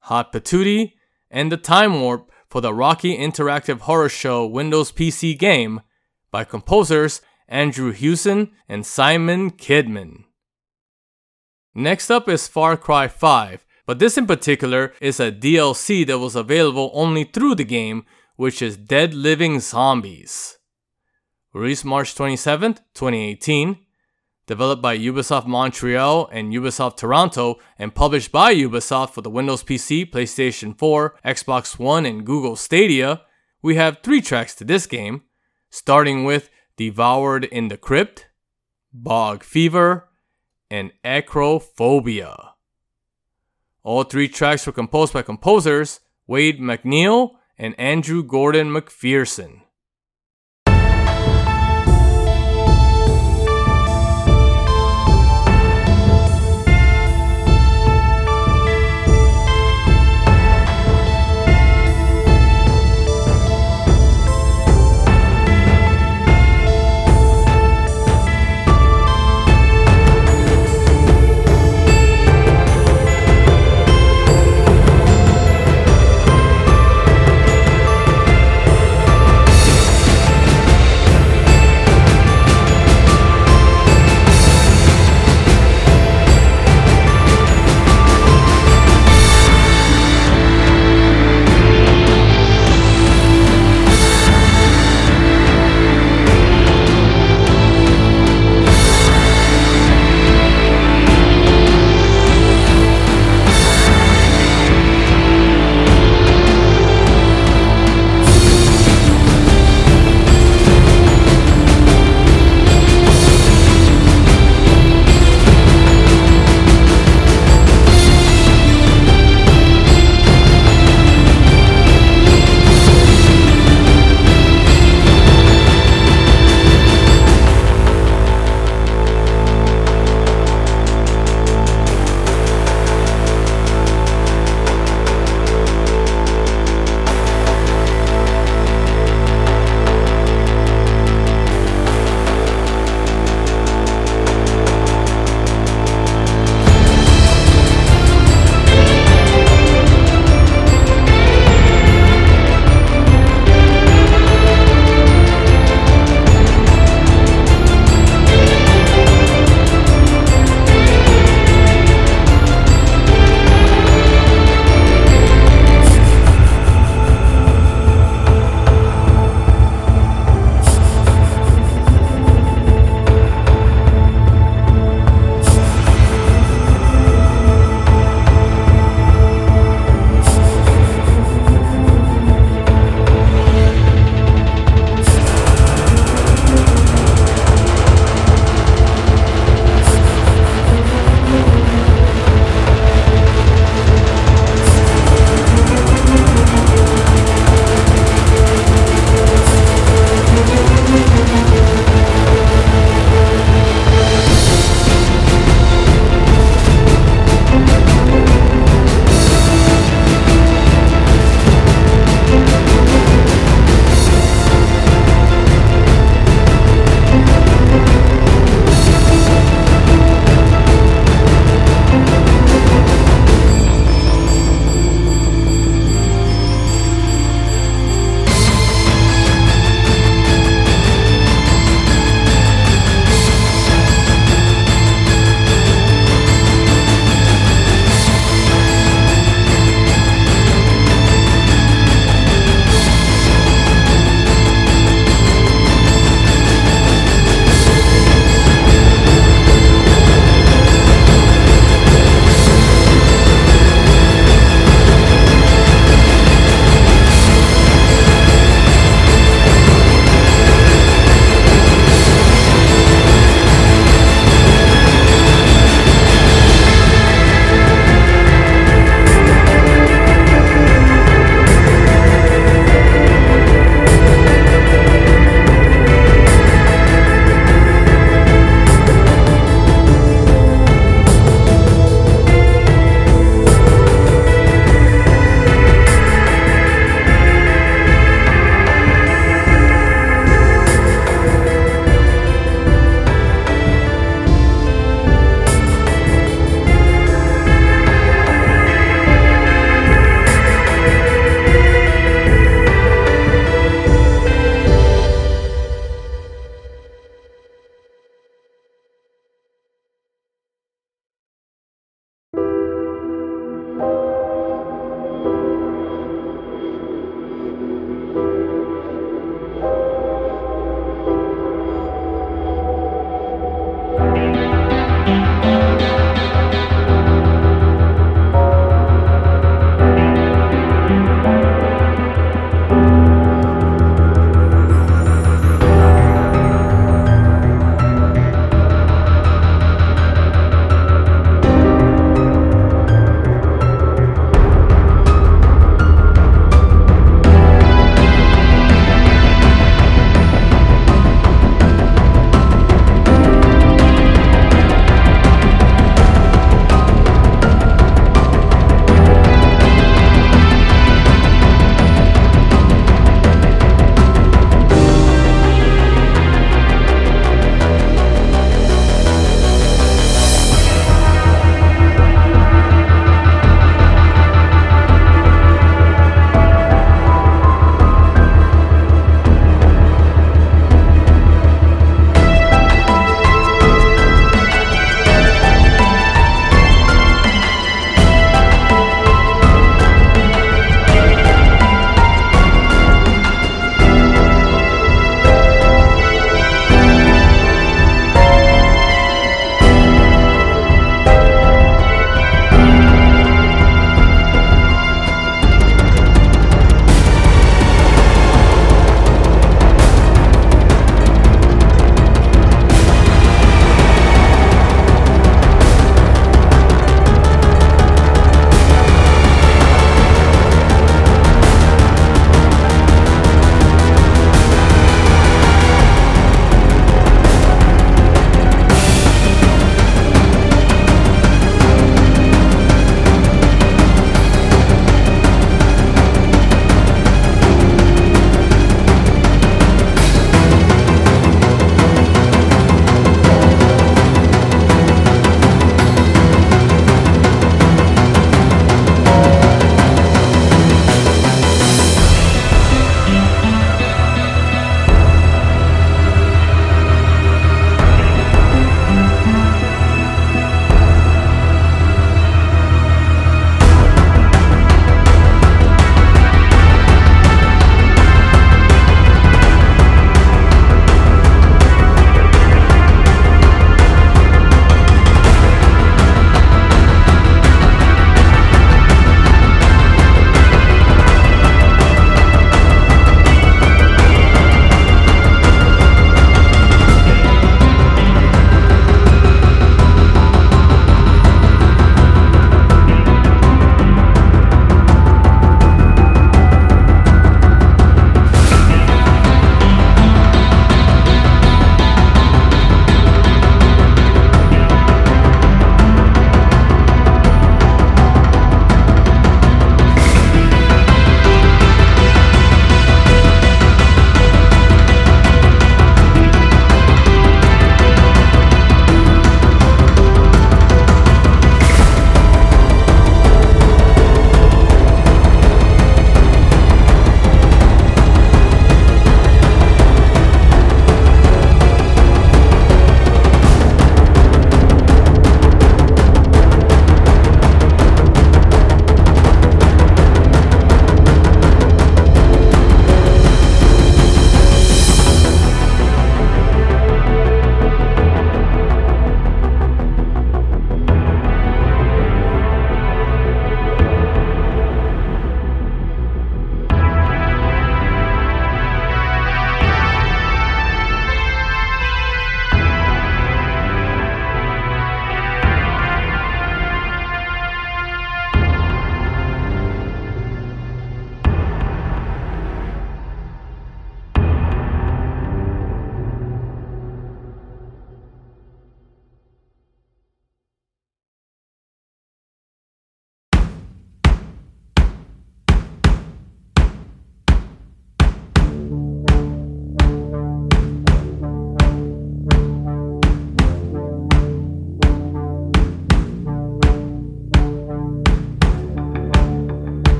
Hot Patootie, and The Time Warp for the Rocky Interactive Horror Show Windows PC game by composers Andrew Hewson and Simon Kidman. Next up is Far Cry 5, but this in particular is a DLC that was available only through the game, which is Dead Living Zombies. Released March 27th, 2018, developed by Ubisoft Montreal and Ubisoft Toronto, and published by Ubisoft for the Windows PC, PlayStation 4, Xbox One, and Google Stadia, we have three tracks to this game, starting with Devoured in the Crypt, Bog Fever, and Acrophobia. All three tracks were composed by composers Wade MacNeil and Andrew Gordon McPherson.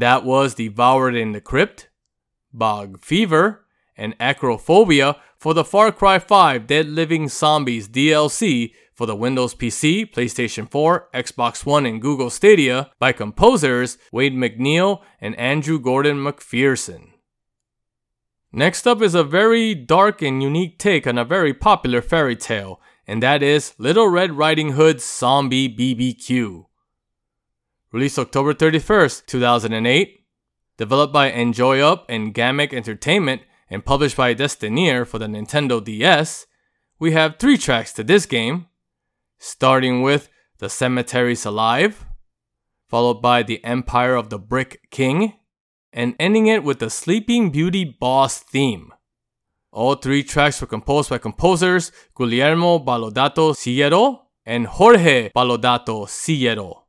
And that was Devoured in the Crypt, Bog Fever, and Acrophobia for the Far Cry 5 Dead Living Zombies DLC for the Windows PC, PlayStation 4, Xbox One, and Google Stadia by composers Wade MacNeil and Andrew Gordon McPherson. Next up is a very dark and unique take on a very popular fairy tale, and that is Little Red Riding Hood's Zombie BBQ. Released October 31st, 2008, developed by Enjoy Up and Gammick Entertainment, and published by Destineer for the Nintendo DS, we have three tracks to this game, starting with The Cemetery's Alive, followed by The Empire of the Brick King, and ending it with the Sleeping Beauty boss theme. All three tracks were composed by composers Guillermo Badolato Sillero and Jorge Badolato Sillero.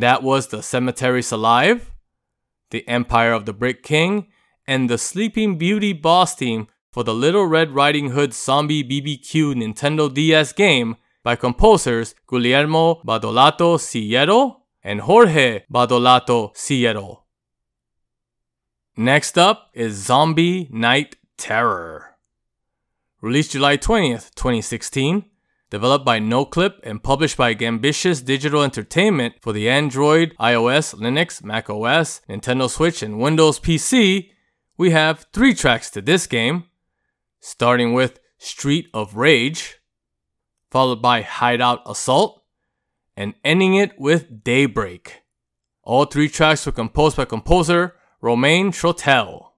And that was The Cemeteries Alive, The Empire of the Brick King, and the Sleeping Beauty boss theme for the Little Red Riding Hood Zombie BBQ Nintendo DS game by composers Guillermo Badolato Sillero and Jorge Badolato Sillero. Next up is Zombie Night Terror. Released July 20th, 2016, developed by NoClip and published by Gambitious Digital Entertainment for the Android, iOS, Linux, Mac OS, Nintendo Switch, and Windows PC, we have three tracks to this game, starting with Street of Rage, followed by Hideout Assault, and ending it with Daybreak. All three tracks were composed by composer Romain Trotel.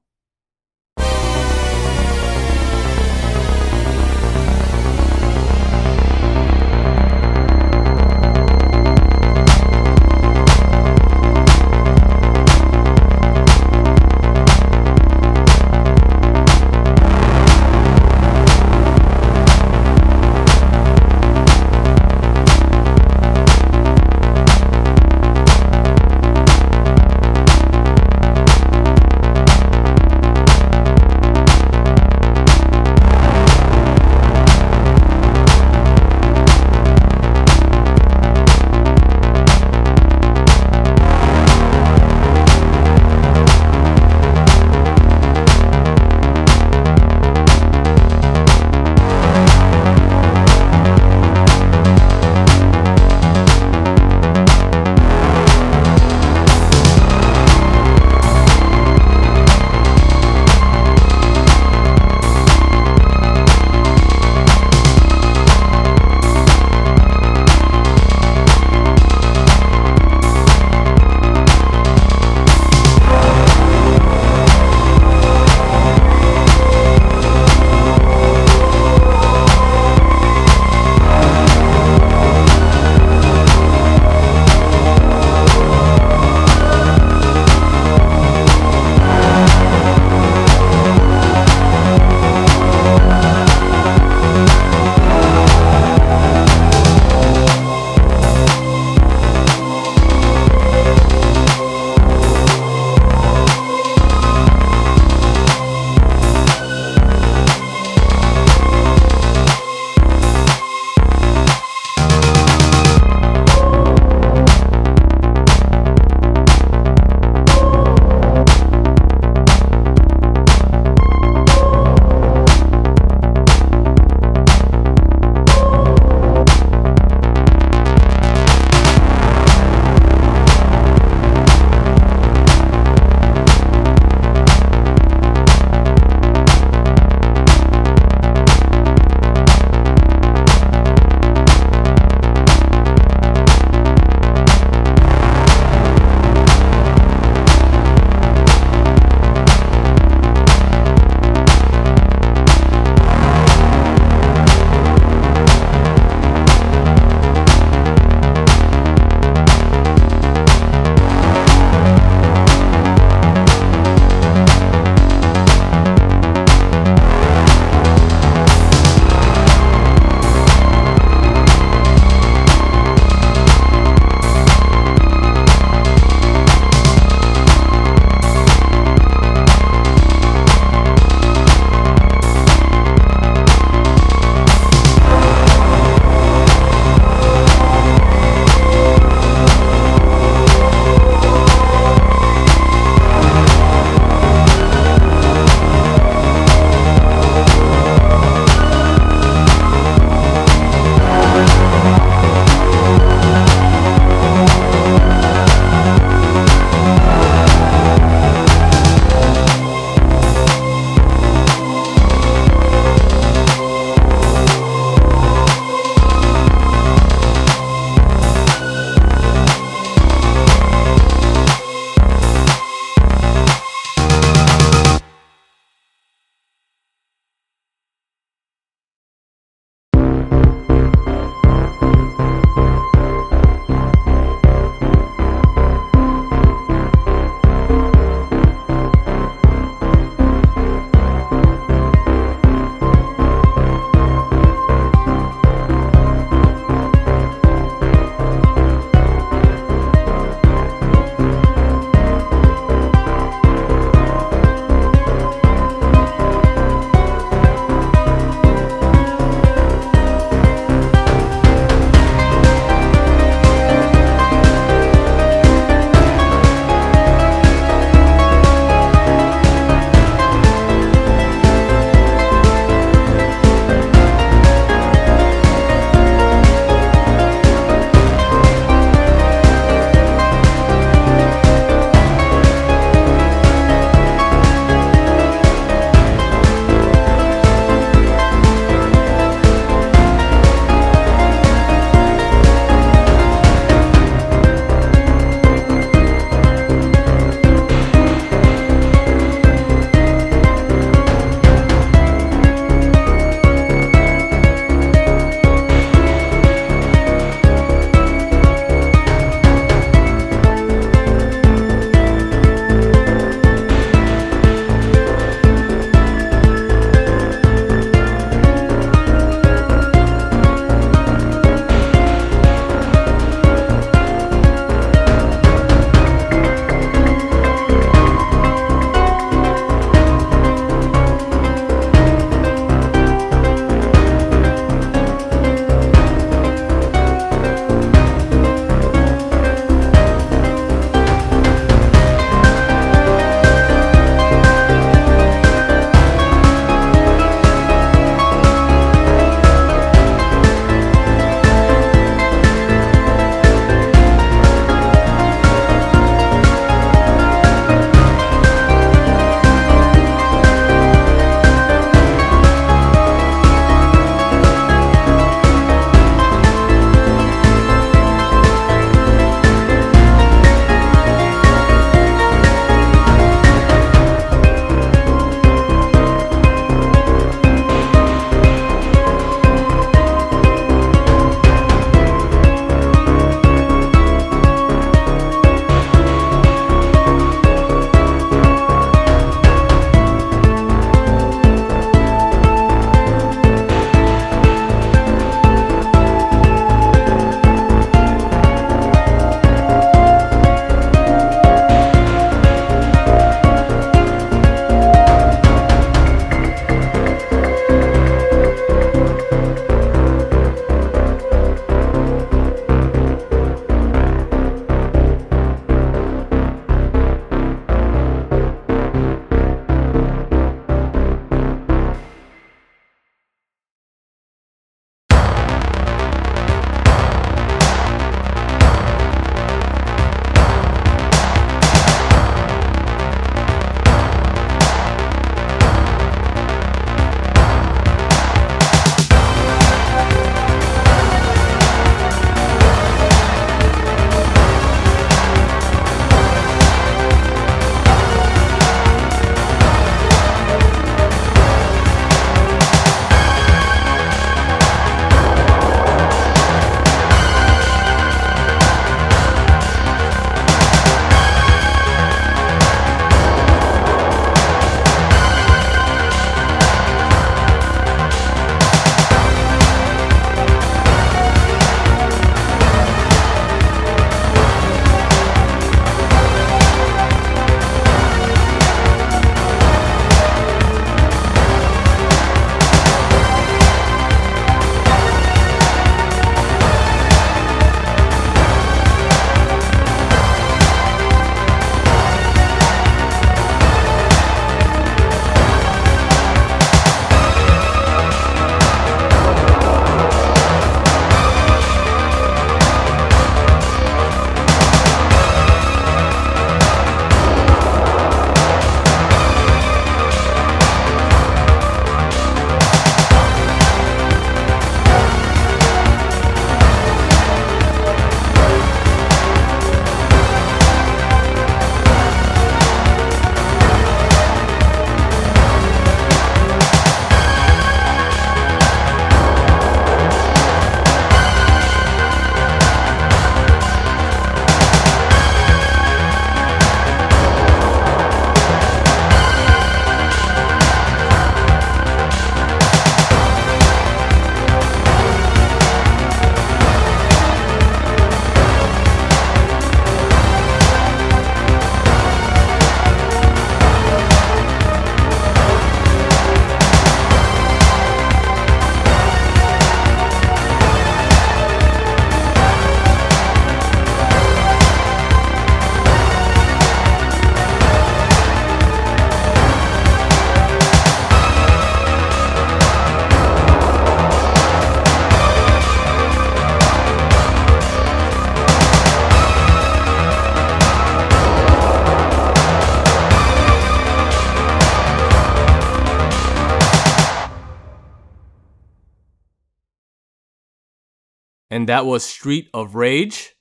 And that was Street of Rage,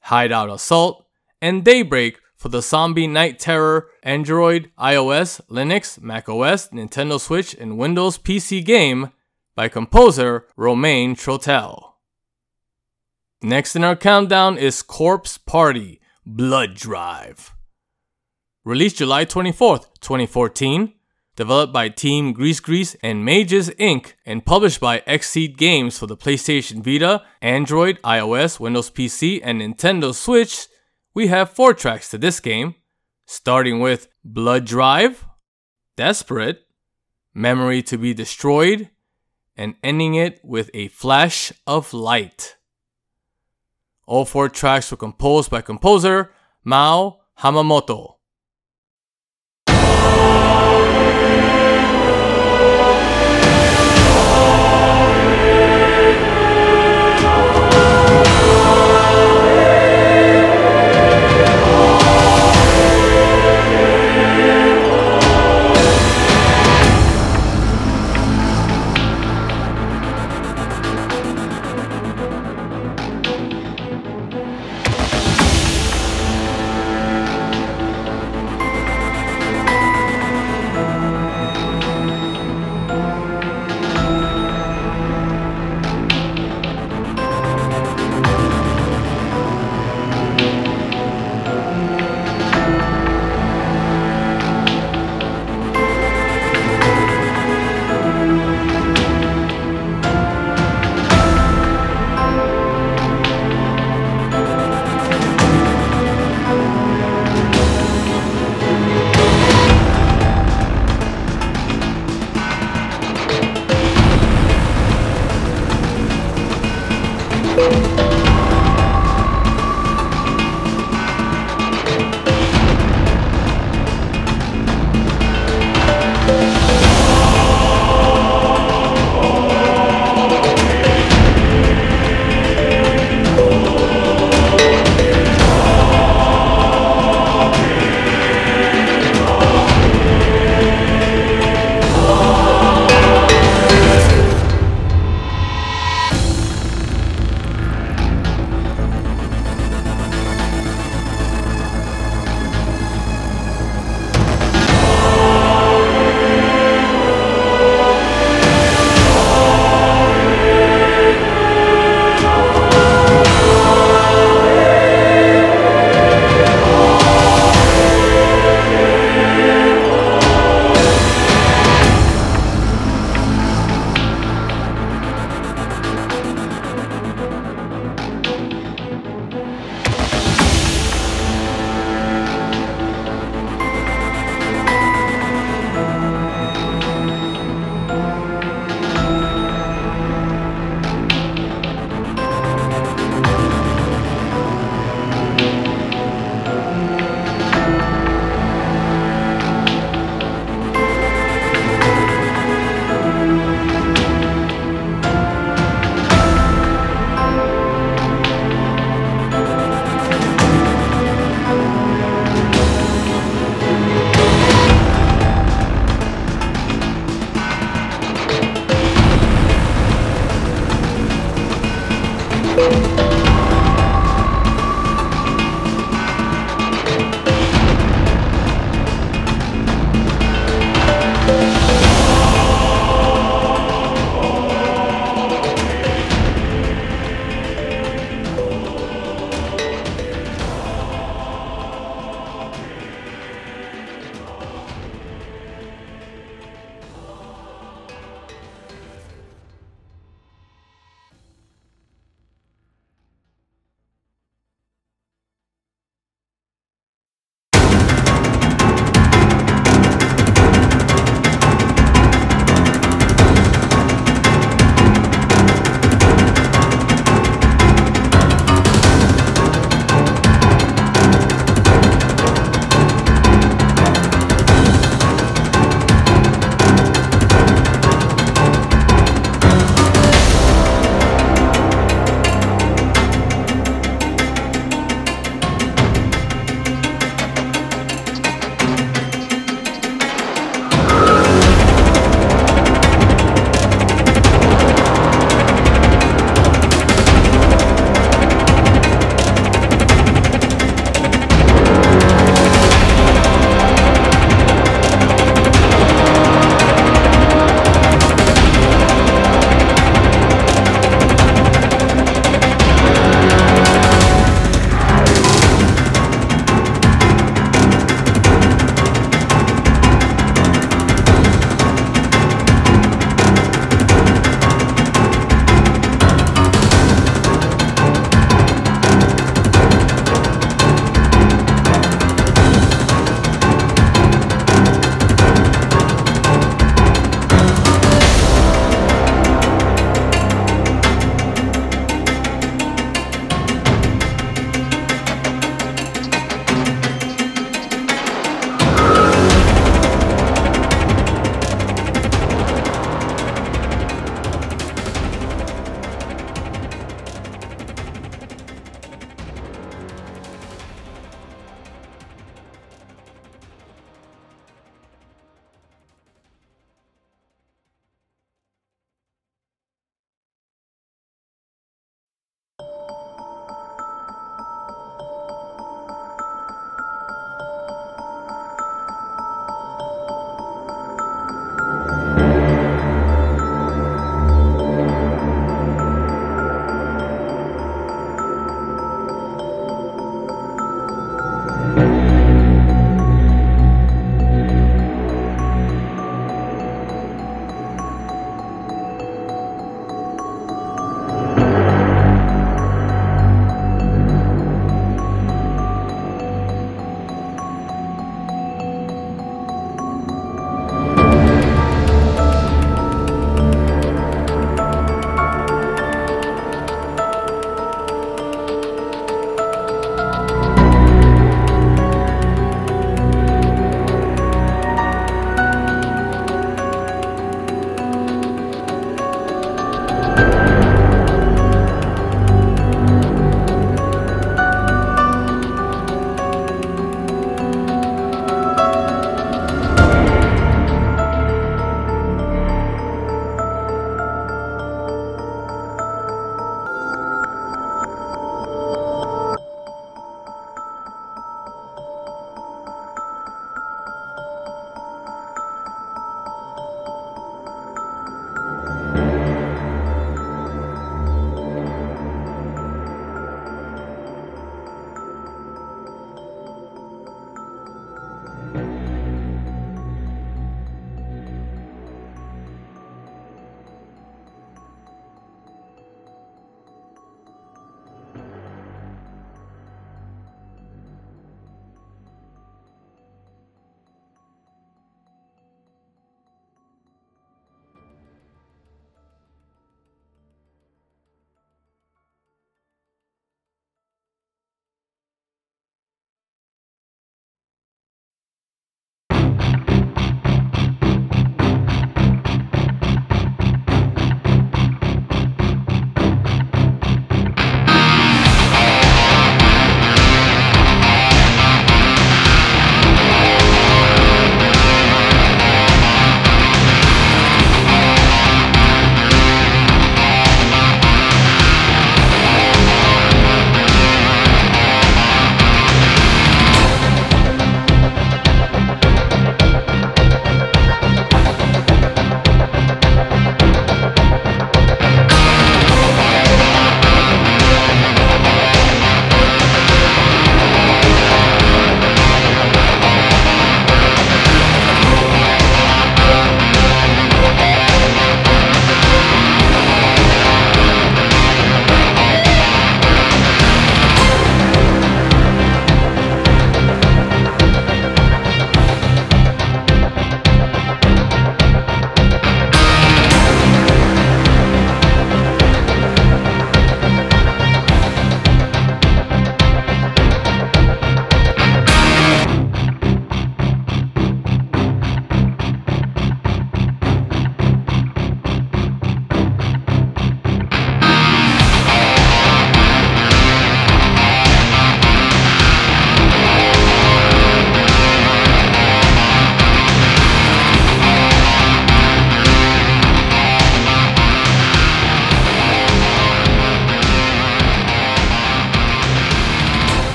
Hideout Assault, and Daybreak for the Zombie Night Terror Android, iOS, Linux, macOS, Nintendo Switch, and Windows PC game by composer Romain Trotel. Next in our countdown is Corpse Party Blood Drive. Released July 24th, 2014, developed by Team GrisGris and Mages Inc., and published by Xseed Games for the PlayStation Vita, Android, iOS, Windows PC, and Nintendo Switch, we have four tracks to this game, starting with Blood Drive, Desperate, Memory to be Destroyed, and ending it with a flash of light. All four tracks were composed by composer Mao Hamamoto.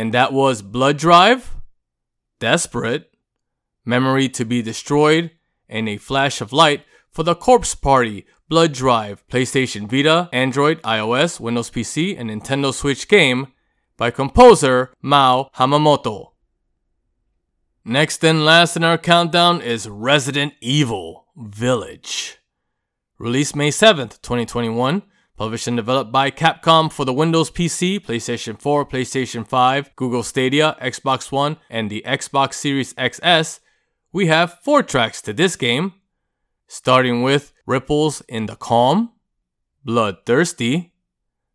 And that was Blood Drive, Desperate, Memory to be Destroyed, and A Flash of Light for the Corpse Party Blood Drive PlayStation Vita, Android, iOS, Windows PC, and Nintendo Switch game by composer Mao Hamamoto. Next and last in our countdown is Resident Evil Village. Released May 7th, 2021. Published and developed by Capcom for the Windows PC, PlayStation 4, PlayStation 5, Google Stadia, Xbox One, and the Xbox Series XS, we have four tracks to this game, starting with Ripples in the Calm, Bloodthirsty,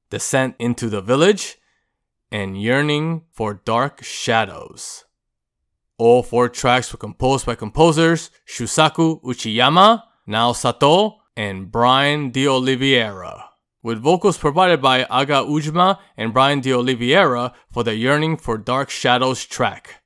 Descent into the Village, and Yearning for Dark Shadows. All four tracks were composed by composers Shusaku Uchiyama, Nao Sato, and Brian D'Oliveira, with vocals provided by Aga Ujma and Brian D'Oliveira for the Yearning for Dark Shadows track.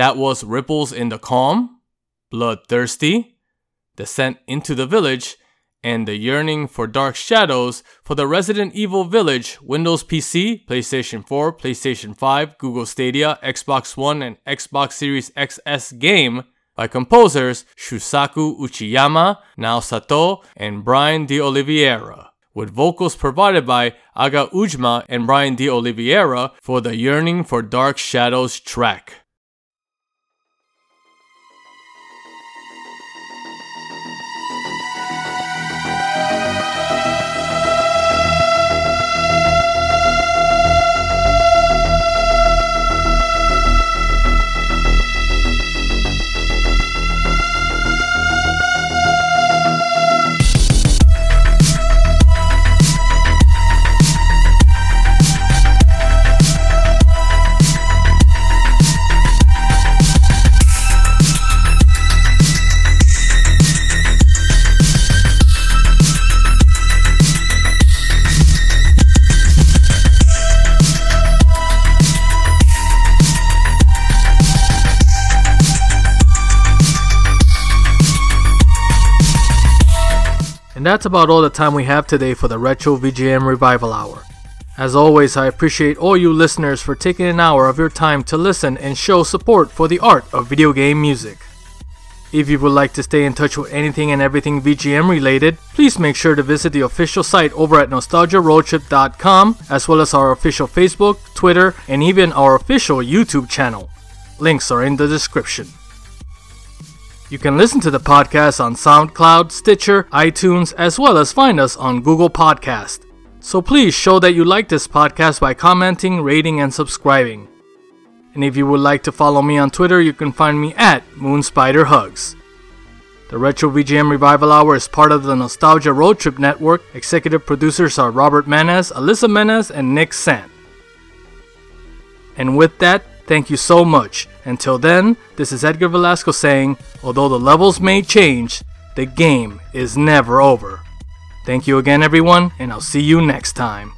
That was Ripples in the Calm, Bloodthirsty, Descent into the Village, and The Yearning for Dark Shadows for the Resident Evil Village Windows PC, PlayStation 4, PlayStation 5, Google Stadia, Xbox One, and Xbox Series XS game by composers Shusaku Uchiyama, Nao Sato, and Brian D'Oliveira, with vocals provided by Aga Ujma and Brian D'Oliveira for the Yearning for Dark Shadows track. And that's about all the time we have today for the Retro VGM Revival Hour. As always, I appreciate all you listeners for taking an hour of your time to listen and show support for the art of video game music. If you would like to stay in touch with anything and everything VGM related, please make sure to visit the official site over at nostalgiaroadtrip.com, as well as our official Facebook, Twitter, and even our official YouTube channel. Links are in the description. You can listen to the podcast on SoundCloud, Stitcher, iTunes, as well as find us on Google Podcast. So please show that you like this podcast by commenting, rating, and subscribing. And if you would like to follow me on Twitter, you can find me at MoonSpiderHugs. The Retro VGM Revival Hour is part of the Nostalgia Road Trip Network. Executive producers are Robert Menez, Alyssa Menez, and Nick Sant. And with that, thank you so much. Until then, this is Edgar Velasco saying, although the levels may change, the game is never over. Thank you again, everyone, and I'll see you next time.